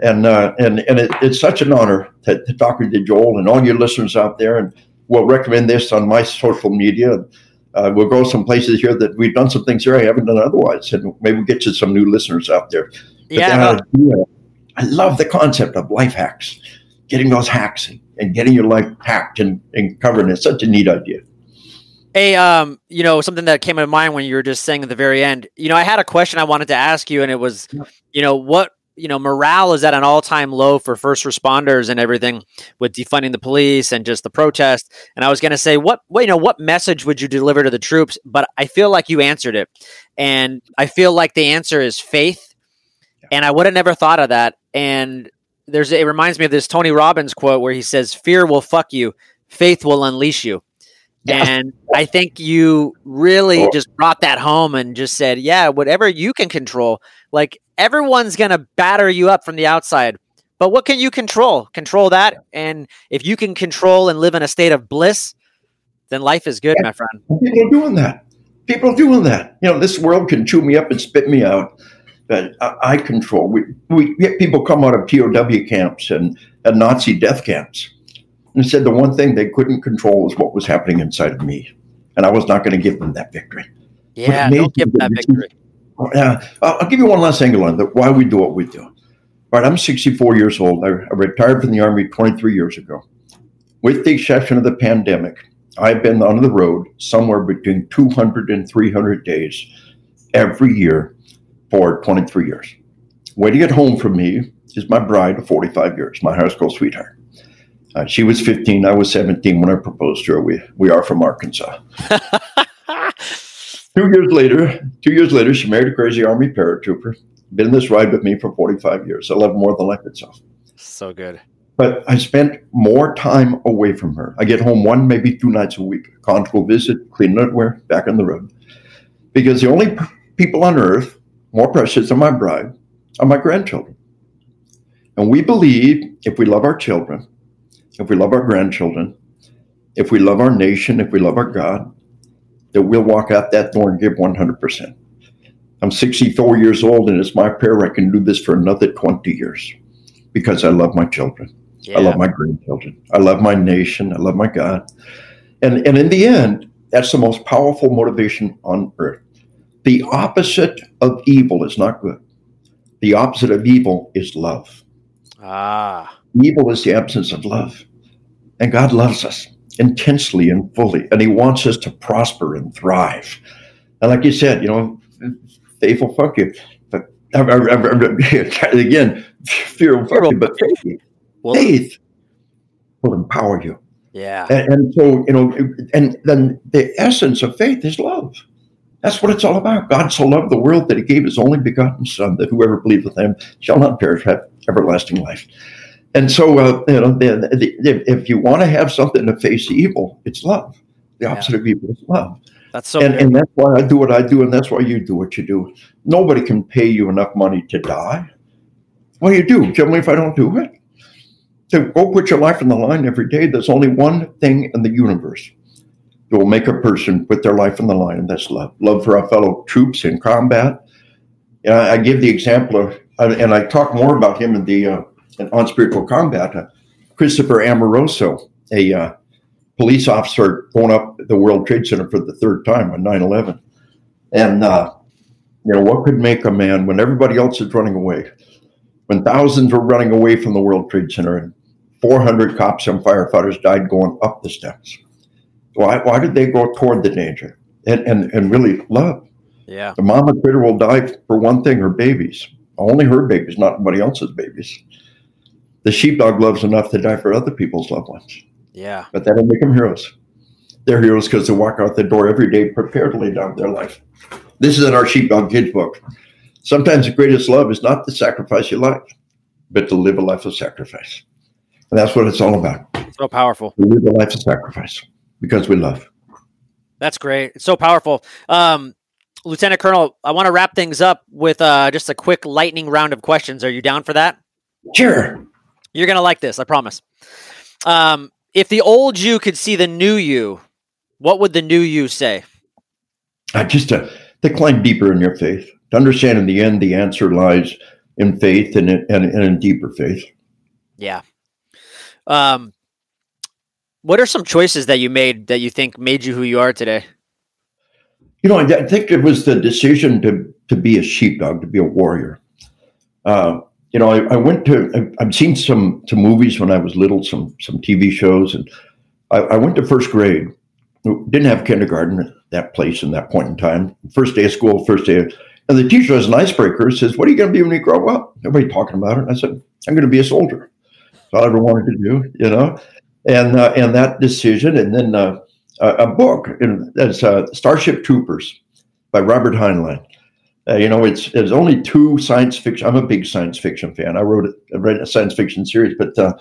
And uh, and and it, it's such an honor to, to talk with you, Joel, and all your listeners out there. And we'll recommend this on my social media. Uh, we'll go some places here that we've done some things here I haven't done otherwise, and maybe we'll get you some new listeners out there. But yeah, no. I love the concept of life hacks, getting those hacks and getting your life hacked and, and covered. It's such a neat idea. Hey, um, you know, something that came to mind when you were just saying at the very end, you know, I had a question I wanted to ask you, and it was, you know, what, you know, morale is at an all time low for first responders and everything with defunding the police and just the protest. And I was going to say, what, what, you know, what message would you deliver to the troops? But I feel like you answered it. And I feel like the answer is faith. And I would have never thought of that. And there's it reminds me of this Tony Robbins quote where he says, "Fear will fuck you, faith will unleash you." Yeah. And I think you really just brought that home and just said, "Yeah, whatever you can control, like everyone's going to batter you up from the outside." But what can you control? Control that. And if you can control and live in a state of bliss, then life is good, yeah. my friend. People are doing that. People are doing that. You know, this world can chew me up and spit me out that I control. We, we get people come out of POW camps and, and Nazi death camps and said the one thing they couldn't control was what was happening inside of me. And I was not going to give them that victory. Yeah, don't give them that victory. Yeah, I'll give you one last angle on that, why we do what we do. All right, I'm 64 years old. I retired from the Army 23 years ago. With the exception of the pandemic, I've been on the road somewhere between 200 and 300 days every year for 23 years. Waiting at home for me is my bride of 45 years, my high school sweetheart. Uh, she was 15, I was 17 when I proposed to her. We, we are from Arkansas. two years later, two years later, she married a crazy Army paratrooper. Been in this ride with me for 45 years. I love more than life itself. So good. but I spent more time away from her. I get home one, maybe two nights a week, conjugal visit, clean underwear, back on the road. Because the only p- people on earth more precious than my bride are my grandchildren. And we believe if we love our children, if we love our grandchildren, if we love our nation, if we love our God, that we'll walk out that door and give 100%. I'm 64 years old, and it's my prayer I can do this for another 20 years because I love my children. Yeah. I love my grandchildren. I love my nation. I love my God. And, and in the end, that's the most powerful motivation on earth. The opposite of evil is not good. The opposite of evil is love. Ah. Evil is the absence of love. And God loves us intensely and fully, and He wants us to prosper and thrive. And like you said, you know, faithful fuck you. But again, fear will fuck you, but faith, faith will empower you. Yeah. And, and, so, you know, and then the essence of faith is love. That's what it's all about. God so loved the world that he gave his only begotten Son, that whoever believeth in him shall not perish, have everlasting life. And so, uh, you know, the, the, if you want to have something to face evil, it's love. The opposite yeah. of evil is love. That's so. And, and, that's why I do what I do, and that's why you do what you do. Nobody can pay you enough money to die. What do you do? Tell me if I don't do it. So go put your life on the line every day. There's only one thing in the universe that will make a person put their life on the line, and that's love. Love for our fellow troops in combat. And I, I give the example of, and I talk more about him in the uh, on spiritual combat. Uh, Christopher Amoroso, a uh, police officer going up the World Trade Center for the third time on 9 11. And, uh, you know, what could make a man when everybody else is running away, when thousands were running away from the World Trade Center and 400 cops and firefighters died going up the steps? Why, why did they go toward the danger and, and, and really love? Yeah. The mama critter will die for one thing, her babies. Only her babies, not anybody else's babies the sheepdog loves enough to die for other people's loved ones. Yeah. But that'll make them heroes. They're heroes because they walk out the door every day prepared to lay down their life. This is in our sheepdog kids book. Sometimes the greatest love is not to sacrifice your life, but to live a life of sacrifice. And that's what it's all about. So powerful. To live a life of sacrifice because we love. That's great. It's so powerful. Um, Lieutenant Colonel, I want to wrap things up with uh, just a quick lightning round of questions. Are you down for that? Sure. You're gonna like this, I promise. Um, if the old you could see the new you, what would the new you say? Uh, just to, to climb deeper in your faith, to understand in the end the answer lies in faith and in, and, and in deeper faith. Yeah. Um, what are some choices that you made that you think made you who you are today? You know, I, I think it was the decision to to be a sheepdog, to be a warrior. Uh, you know, I, I went to I've seen some some movies when I was little, some some TV shows, and I, I went to first grade. Didn't have kindergarten at that place in that point in time. First day of school, first day, of, and the teacher as an icebreaker says, "What are you going to be when you grow up?" Nobody talking about it. I said, "I'm going to be a soldier." That's all I ever wanted to do, you know. And uh, and that decision, and then uh, a, book, and that's uh, Starship Troopers by Robert Heinlein. Uh, you know, it's there's only two science fiction. I'm a big science fiction fan. I wrote I read a science fiction series, but uh,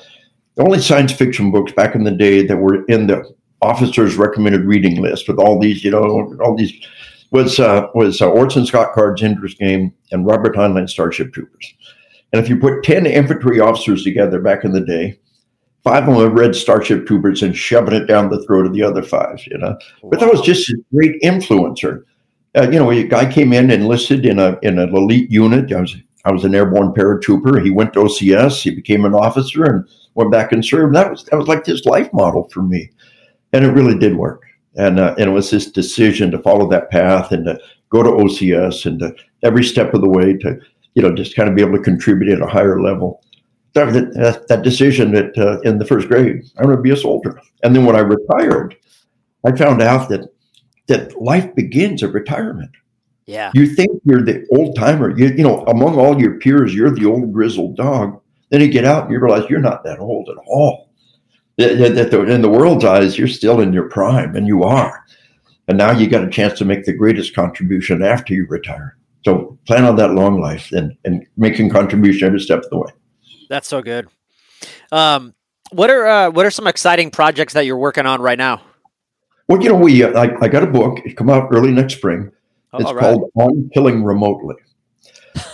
the only science fiction books back in the day that were in the officers' recommended reading list with all these, you know, all these was uh, was uh, Orson Scott Card's Ender's Game and Robert Heinlein's Starship Troopers. And if you put ten infantry officers together back in the day, five of them have read Starship Troopers and shoving it down the throat of the other five. You know, wow. but that was just a great influencer uh, you know, a guy came in enlisted in a in an elite unit. I was I was an airborne paratrooper. He went to OCS. He became an officer and went back and served. That was that was like his life model for me, and it really did work. And uh, and it was this decision to follow that path and to go to OCS and to every step of the way to you know just kind of be able to contribute at a higher level. That, that, that decision that uh, in the first grade, I'm going to be a soldier. And then when I retired, I found out that that life begins at retirement. Yeah. You think you're the old timer. You, you know, among all your peers, you're the old grizzled dog. Then you get out and you realize you're not that old at all. That, in the world's eyes, you're still in your prime, and you are. And now you got a chance to make the greatest contribution after you retire. So plan on that long life and, and making contribution every step of the way. That's so good. Um, what are uh, what are some exciting projects that you're working on right now? Well, you know, we uh, I, I got a book. It come out early next spring. Oh, it's right. called On Killing Remotely,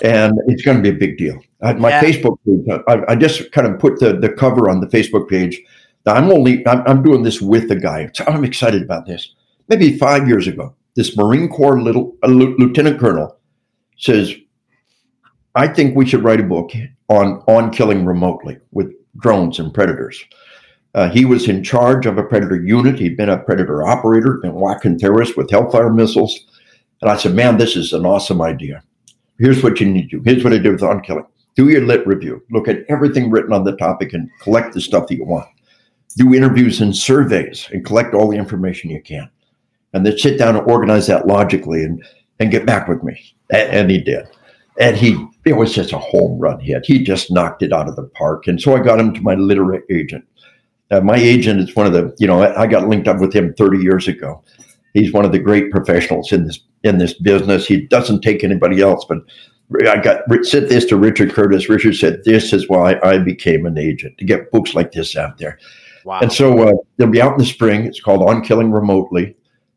and it's going to be a big deal. I, my yeah. Facebook page. I, I, just kind of put the the cover on the Facebook page. I'm only I'm, I'm doing this with the guy. I'm excited about this. Maybe five years ago, this Marine Corps little lieutenant colonel says, "I think we should write a book on on killing remotely with drones and predators." Uh, he was in charge of a predator unit. He'd been a predator operator, been whacking terrorists with Hellfire missiles. And I said, "Man, this is an awesome idea. Here's what you need to do. Here's what I did with on killing. Do your lit review. Look at everything written on the topic and collect the stuff that you want. Do interviews and surveys and collect all the information you can and then sit down and organize that logically and and get back with me. And, and he did. And he it was just a home run hit. He just knocked it out of the park. And so I got him to my literary agent. Uh, my agent is one of the, you know, I got linked up with him 30 years ago. He's one of the great professionals in this in this business. He doesn't take anybody else, but I got said this to Richard Curtis. Richard said, "This is why I became an agent to get books like this out there." Wow. And so uh, they'll be out in the spring. It's called On Killing Remotely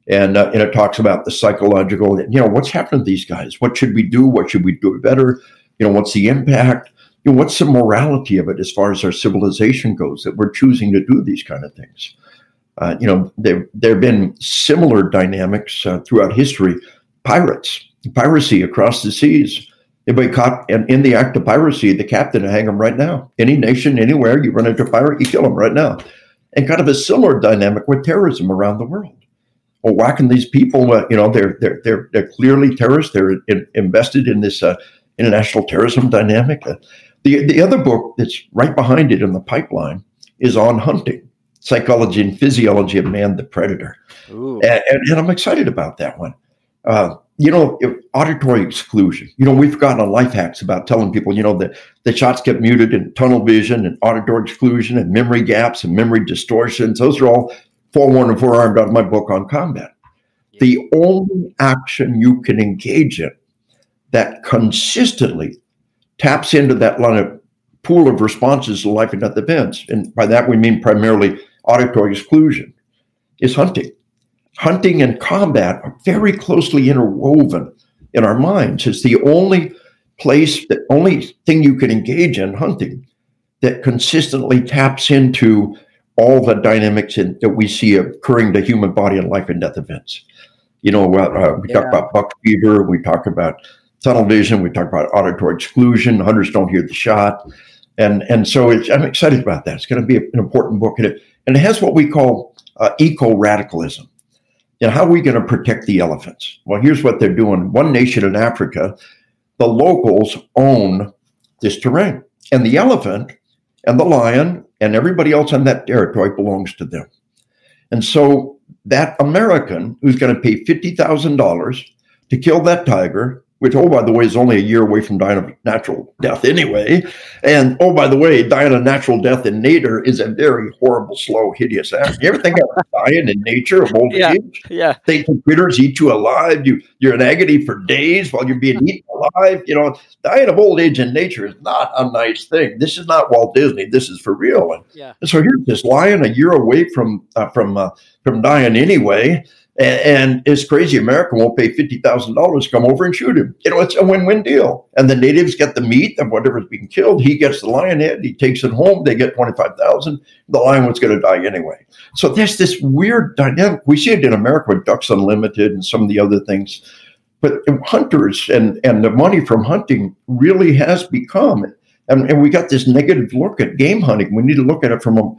and uh, and it talks about the psychological. You know, what's happened to these guys? What should we do? What should we do better? You know, what's the impact? Know, what's the morality of it as far as our civilization goes that we're choosing to do these kind of things? Uh, you know, there there have been similar dynamics uh, throughout history. Pirates, piracy across the seas. Anybody caught in, in the act of piracy, the captain hang them right now. Any nation, anywhere, you run into a pirate, you kill them right now. And kind of a similar dynamic with terrorism around the world well, whacking these people, uh, you know, they're they're they're they're clearly terrorists. They're in, invested in this uh, international terrorism dynamic. The the other book that's right behind it in the pipeline is on hunting, psychology and physiology of man the predator, and, and, and, I'm excited about that one. Uh, you know, auditory exclusion. You know, we've gotten on life hacks about telling people, you know, that the shots get muted and tunnel vision and auditory exclusion and memory gaps and memory distortions. Those are all forewarned and forearmed out of my book on combat. The only action you can engage in that consistently taps into that line of pool of responses to life and death events, and by that we mean primarily auditory exclusion, is hunting. Hunting and combat are very closely interwoven in our minds. It's the only place, the only thing you can engage in hunting that consistently taps into all the dynamics in, that we see occurring to human body and life and death events. You know, uh, we yeah. talk about buck fever, we talk about tunnel vision, we talk about auditory exclusion. Hunters don't hear the shot, and and so I'm excited about that. It's going to be an important book, and it and it has what we call uh, eco radicalism. And how are we going to protect the elephants? Well, here's what they're doing. One nation in Africa, the locals own this terrain, and the elephant and the lion and everybody else on that territory belongs to them. And so that American who's going to pay $50,000 to kill that tiger which, oh, by the way, is only a year away from dying of natural death anyway. And, oh, by the way, dying of natural death in nature is a very horrible, slow, hideous act. You ever think of dying in nature of old yeah, age? Yeah. They critters eat you alive. You, you're in agony for days while you're being eaten alive. You know, dying of old age in nature is not a nice thing. This is not Walt Disney. This is for real. And, yeah. and so here's this lion a year away from, uh, from, uh, from dying anyway and, and it's crazy. America won't pay fifty thousand dollars to come over and shoot him. You know, it's a win-win deal. And the natives get the meat of whatever's being killed. He gets the lion head. He takes it home. They get twenty-five thousand. The lion was going to die anyway. So there's this weird dynamic. We see it in America with Ducks Unlimited and some of the other things. But hunters and and the money from hunting really has become. And, and we got this negative look at game hunting. We need to look at it from a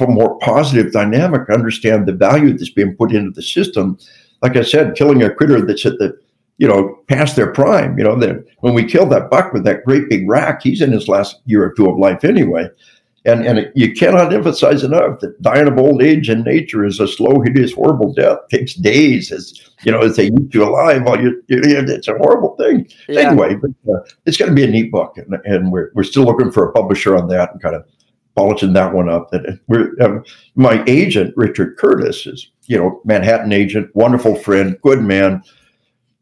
a more positive dynamic, understand the value that's being put into the system. Like I said, killing a critter that's at the, you know, past their prime. You know, that when we killed that buck with that great big rack, he's in his last year or two of life anyway. And and you cannot emphasize enough that dying of old age in nature is a slow, hideous, horrible death. It takes days, as you know, as they eat you alive while you. It's a horrible thing. Yeah. Anyway, but, uh, it's going to be a neat book, and, and we're we're still looking for a publisher on that and kind of polishing that one up. That we're, um, my agent Richard Curtis is you know Manhattan agent, wonderful friend, good man,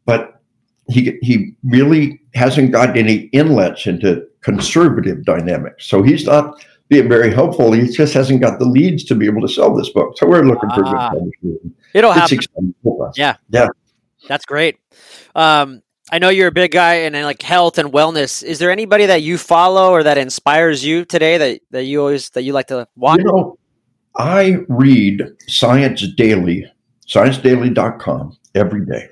but he he really hasn't got any inlets into conservative dynamics. So he's not being very helpful. He just hasn't got the leads to be able to sell this book. So we're looking for Ah. good publisher. It'll It's happen. Yeah. Yeah. That's great. Um, I know you're a big guy in uh, like health and wellness. Is there anybody that you follow or that inspires you today that, that you always that you like to watch? You know, I read Science Daily, sciencedaily.com every day.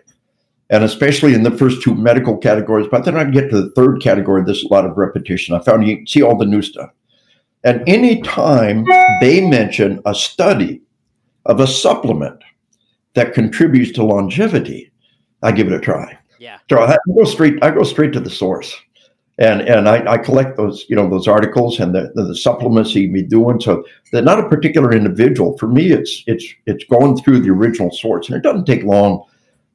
And especially in the first two medical categories. But then I get to the third category, there's a lot of repetition. I found you see all the new stuff. And anytime they mention a study of a supplement that contributes to longevity, I give it a try. Yeah. So I go straight. I go straight to the source, and and I, I collect those you know those articles and the, the, the supplements he be doing. So they're not a particular individual. For me, it's it's it's going through the original source, and it doesn't take long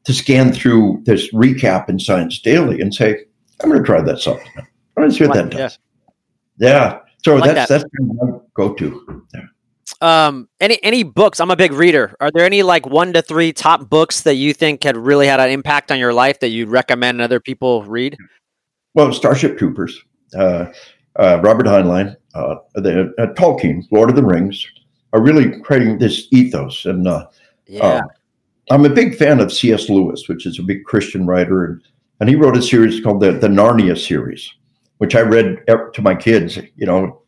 to scan through this recap in Science Daily and say, I'm going to try that supplement. I'm going to see what Like- that does. Yeah. So Like that's that. that's kind of my go-to. Yeah. Um, any any books? I'm a big reader. Are there any like one to three top books that you think had really had an impact on your life that you'd recommend other people read? Well, Starship Troopers, uh, uh, Robert Heinlein, uh, the uh, Tolkien, Lord of the Rings, are really creating this ethos. And uh, Yeah. I'm a big fan of C.S. Lewis, which is a big Christian writer, and, and he wrote a series called the, the Narnia series, which I read to my kids. You know,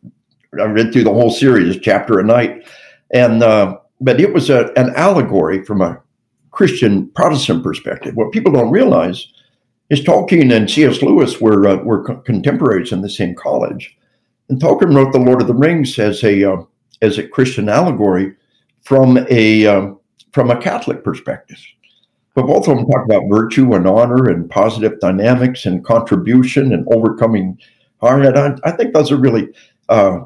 I read through the whole series, chapter a night, and uh, but it was a, an allegory from a Christian Protestant perspective. What people don't realize is Tolkien and C.S. Lewis were uh, were co- contemporaries in the same college, and Tolkien wrote the Lord of the Rings as a uh, as a Christian allegory from a um, from a Catholic perspective. But both of them talk about virtue and honor and positive dynamics and contribution and overcoming harm. And I, I think those are really, uh,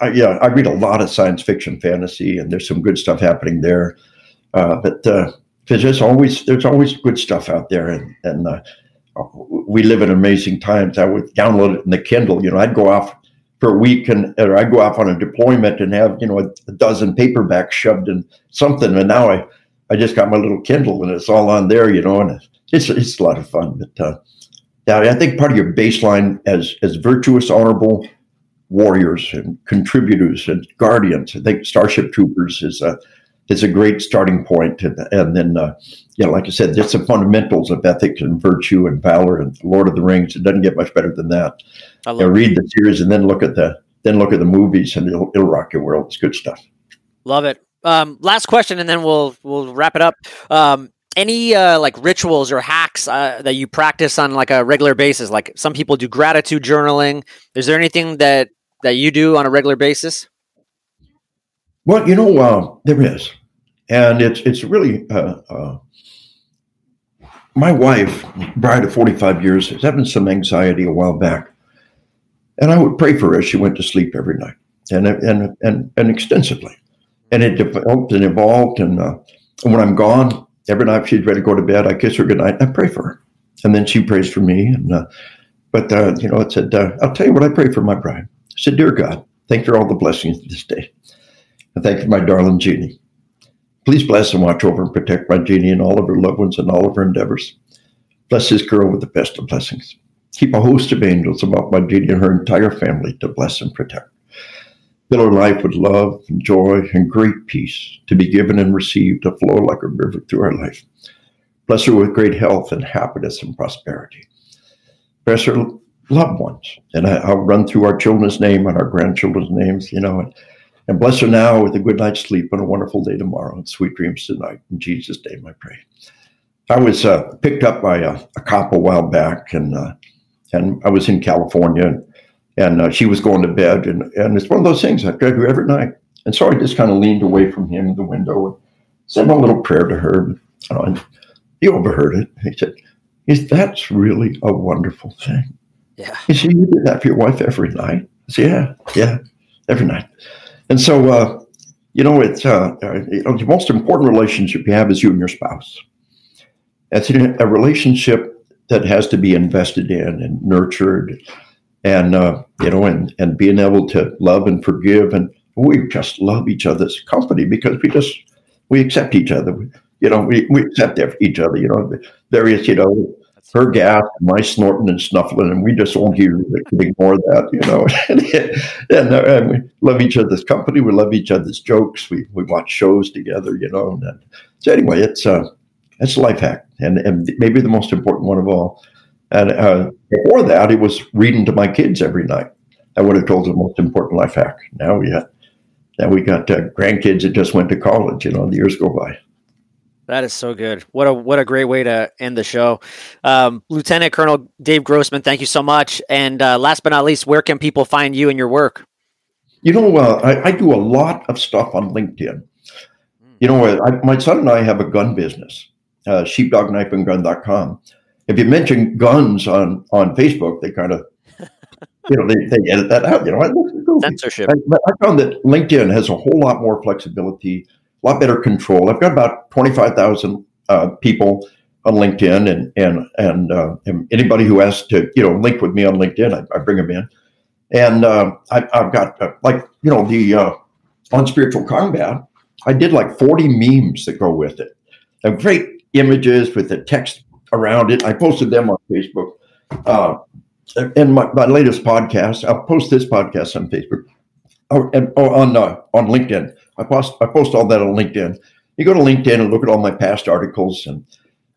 I, yeah, I read a lot of science fiction, fantasy, and there's some good stuff happening there. Uh, but uh, there's just always there's always good stuff out there, and and uh, we live in amazing times. I would download it in the Kindle. You know, I'd go off for a week and or I'd go off on a deployment and have you know a, a dozen paperbacks shoved in something, and now I I just got my little Kindle and it's all on there, you know, and it's it's a lot of fun. But uh, yeah, I think part of your baseline as as virtuous, honorable warriors and contributors and guardians. I think Starship Troopers is a is a great starting point, and and then uh, yeah, like I said, just the fundamentals of ethics and virtue and valor and Lord of the Rings. It doesn't get much better than that. I You know, read the series and then look at the then look at the movies, and it'll, it'll rock your world. It's good stuff. love it. Um, last question, and then we'll we'll wrap it up. Um, any uh, like rituals or hacks uh, that you practice on like a regular basis? Like some people do gratitude journaling. Is there anything that that you do on a regular basis? Well, you know, uh, there is, and it's it's really uh, uh, my wife, bride of forty five years, is having some anxiety a while back, and I would pray for her as she went to sleep every night, and and and and extensively, and it developed and evolved, and, uh, when I'm gone, every night she's ready to go to bed, I kiss her goodnight, I pray for her, and then she prays for me, and uh, but uh, you know, it said, I'll tell you what I pray for my bride. I said, dear God, thank you for all the blessings this day. And thank you for my darling Jeannie. Please bless and watch over and protect my Jeannie and all of her loved ones and all of her endeavors. Bless this girl with the best of blessings. Keep a host of angels about my Jeannie and her entire family to bless and protect. Fill her life with love and joy and great peace to be given and received to flow like a river through her life. Bless her with great health and happiness and prosperity. Bless her loved ones. And I, I'll run through our children's name and our grandchildren's names, you know, and and bless her now with a good night's sleep and a wonderful day tomorrow and sweet dreams tonight. In Jesus' name I pray. I was uh, picked up by a, a cop a while back, and uh, and I was in California, and, and uh, she was going to bed, and, and it's one of those things I try to do every night. And so I just kind of leaned away from him in the window and said my little prayer to her. You know, and he overheard it. He said, "Is that's really a wonderful thing?" Yeah. Said, "You do that for your wife every night?" Said, "Yeah, yeah, every night." And so, uh, you know, it's uh, uh, the most important relationship you have is you and your spouse. It's a relationship that has to be invested in and nurtured, and uh, you know, and and being able to love and forgive, and we just love each other's company because we just we accept each other. You know, we, we accept each other. You know, various you know her gas, my snorting and snuffling, and we just won't hear ignore that, you know. and, and, we love each other's company. We love each other's jokes. We we watch shows together, you know. And so anyway, it's uh, it's a life hack, and and maybe the most important one of all. And uh, before that, it was reading to my kids every night. I would have told the most important life hack. Now we got now we got uh, grandkids that just went to college. You know, the years go by. That is so good. What a what a great way to end the show. Um, Lieutenant Colonel Dave Grossman, thank you so much. And uh, last but not least, where can people find you and your work? You know, uh, I, I, do a lot of stuff on LinkedIn. You know, I, my son and I have a gun business, uh, sheepdogknifeandgun.com. If you mention guns on, on Facebook, they kind of, you know, they, they edit that out. You know, censorship. I, I found that LinkedIn has a whole lot more flexibility a lot better control. I've got about 25,000 uh, people on LinkedIn and, and, and, uh, and, anybody who has to, you know, link with me on LinkedIn, I, I bring them in. And uh, I, have got uh, like, you know, the uh, on spiritual combat, I did like 40 memes that go with it. And great images with the text around it. I posted them on Facebook. Uh, and my, my latest podcast, I'll post this podcast on Facebook or, and oh, on uh, on LinkedIn. I post I post all that on LinkedIn. You go to LinkedIn and look at all my past articles, and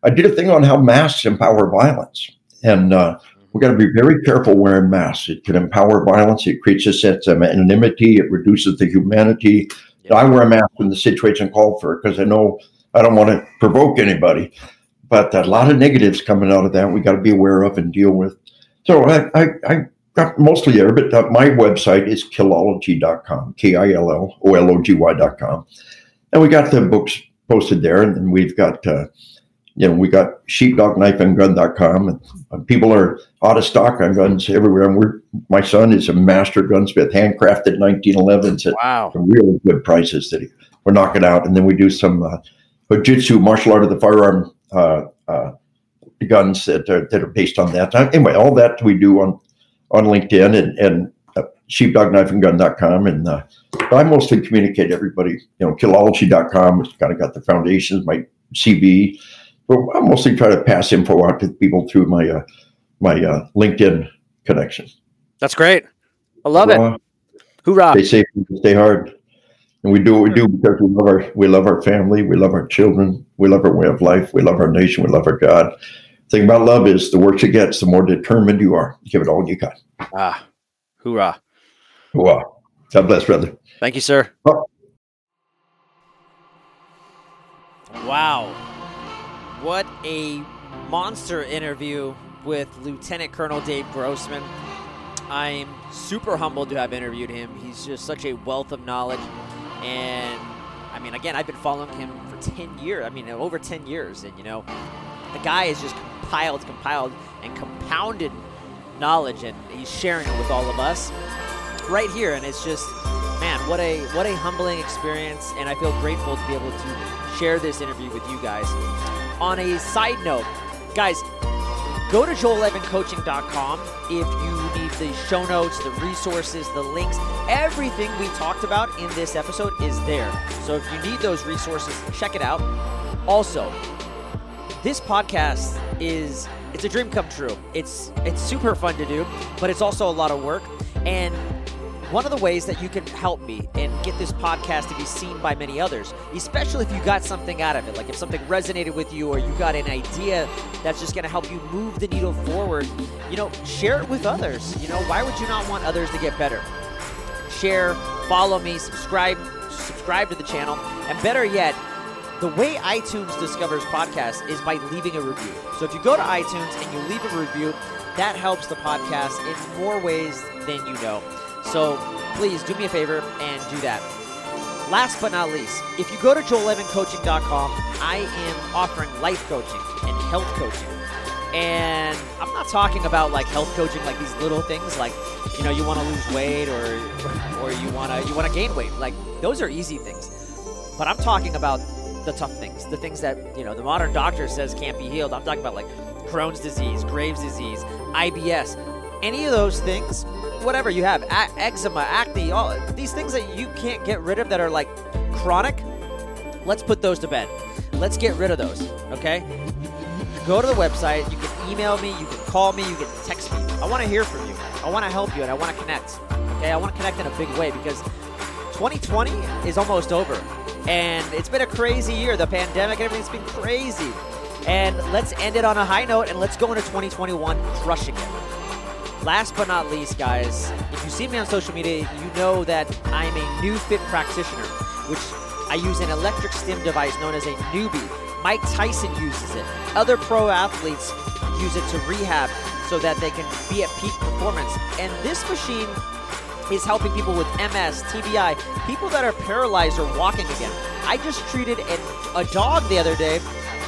I did a thing on how masks empower violence, and uh, we got to be very careful wearing masks. It can empower violence. It creates a sense of anonymity. It reduces the humanity. Yeah. I wear a mask when the situation called for it because I know I don't want to provoke anybody. But a lot of negatives coming out of that we got to be aware of and deal with. So I, I, I mostly there, but uh, my website is killology.com, K I L L O L O G Y.com. And we got the books posted there, and then we've got, uh, you know, we got sheepdogknifeandgun.com, and uh, people are out of stock on guns everywhere. And we're, my son is a master gunsmith, handcrafted 1911s at wow. really good prices that he, we're knocking out. And then we do some uh, jiu-jitsu, martial art of the firearm uh, uh, guns that are, that are based on that. Anyway, all that we do on on LinkedIn and, and uh, sheepdogknifeandgun.com. And uh, I mostly communicate everybody, you know, killology.com has kind of got the foundations, my CV. But I mostly try to pass info out to people through my uh, my uh, LinkedIn connection. That's great. I love Hoorah. it. Hoorah. Stay safe stay hard. And we do what we do because we love our we love our family, we love our children, we love our way of life, we love our nation, we love our God thing about love is the worse it gets, the more determined you are. Give it all you got. Ah, hoorah. Hoorah. God bless, brother. Thank you, sir. Oh. Wow. What a monster interview with Lieutenant Colonel Dave Grossman. I'm super humbled to have interviewed him. He's just such a wealth of knowledge. And I mean, again, I've been following him for 10 years. I mean, over 10 years. And, you know, the guy is just compiled, compiled, and compounded knowledge, and he's sharing it with all of us right here. And it's just, man, what a what a humbling experience, and I feel grateful to be able to share this interview with you guys. On a side note, guys, go to joel11coaching.com if you need the show notes, the resources, the links, everything we talked about in this episode is there. So if you need those resources, check it out. Also, this podcast is it's a dream come true. It's it's super fun to do, but it's also a lot of work. And one of the ways that you can help me and get this podcast to be seen by many others, especially if you got something out of it, like if something resonated with you or you got an idea that's just going to help you move the needle forward, you know, share it with others. You know, why would you not want others to get better? Share, follow me, subscribe, subscribe to the channel, and better yet, the way iTunes discovers podcasts is by leaving a review. So if you go to iTunes and you leave a review, that helps the podcast in more ways than you know. So please do me a favor and do that. Last but not least, if you go to joel11coaching.com, I am offering life coaching and health coaching. And I'm not talking about like health coaching, like these little things, like you know you want to lose weight or or you want to you want to gain weight. Like those are easy things. But I'm talking about the tough things, the things that you know the modern doctor says can't be healed. I'm talking about like Crohn's disease, Graves' disease, IBS, any of those things. Whatever you have, a- eczema, acne, all these things that you can't get rid of that are like chronic. Let's put those to bed. Let's get rid of those. Okay. Go to the website. You can email me, you can call me, you can text me. I want to hear from you. I want to help you, and I want to connect. Okay, I want to connect in a big way because 2020 is almost over, and it's been a crazy year. The pandemic everything's been crazy. And let's end it on a high note, and let's go into 2021 crushing it. Last but not least, guys, if you see me on social media, you know that I'm a NeuFit practitioner, which I use an electric stim device known as a Neubie. Mike Tyson uses it. Other pro athletes use it to rehab so that they can be at peak performance. And this machine is helping people with MS, TBI, people that are paralyzed or walking again. I just treated a, a dog the other day,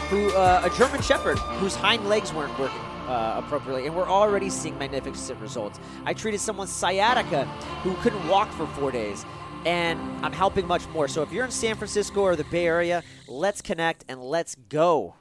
who uh, a German Shepherd, whose hind legs weren't working. Uh, appropriately, and we're already seeing magnificent results. I treated someone sciatica who couldn't walk for four days, and I'm helping much more. So if you're in San Francisco or the Bay Area, let's connect and let's go.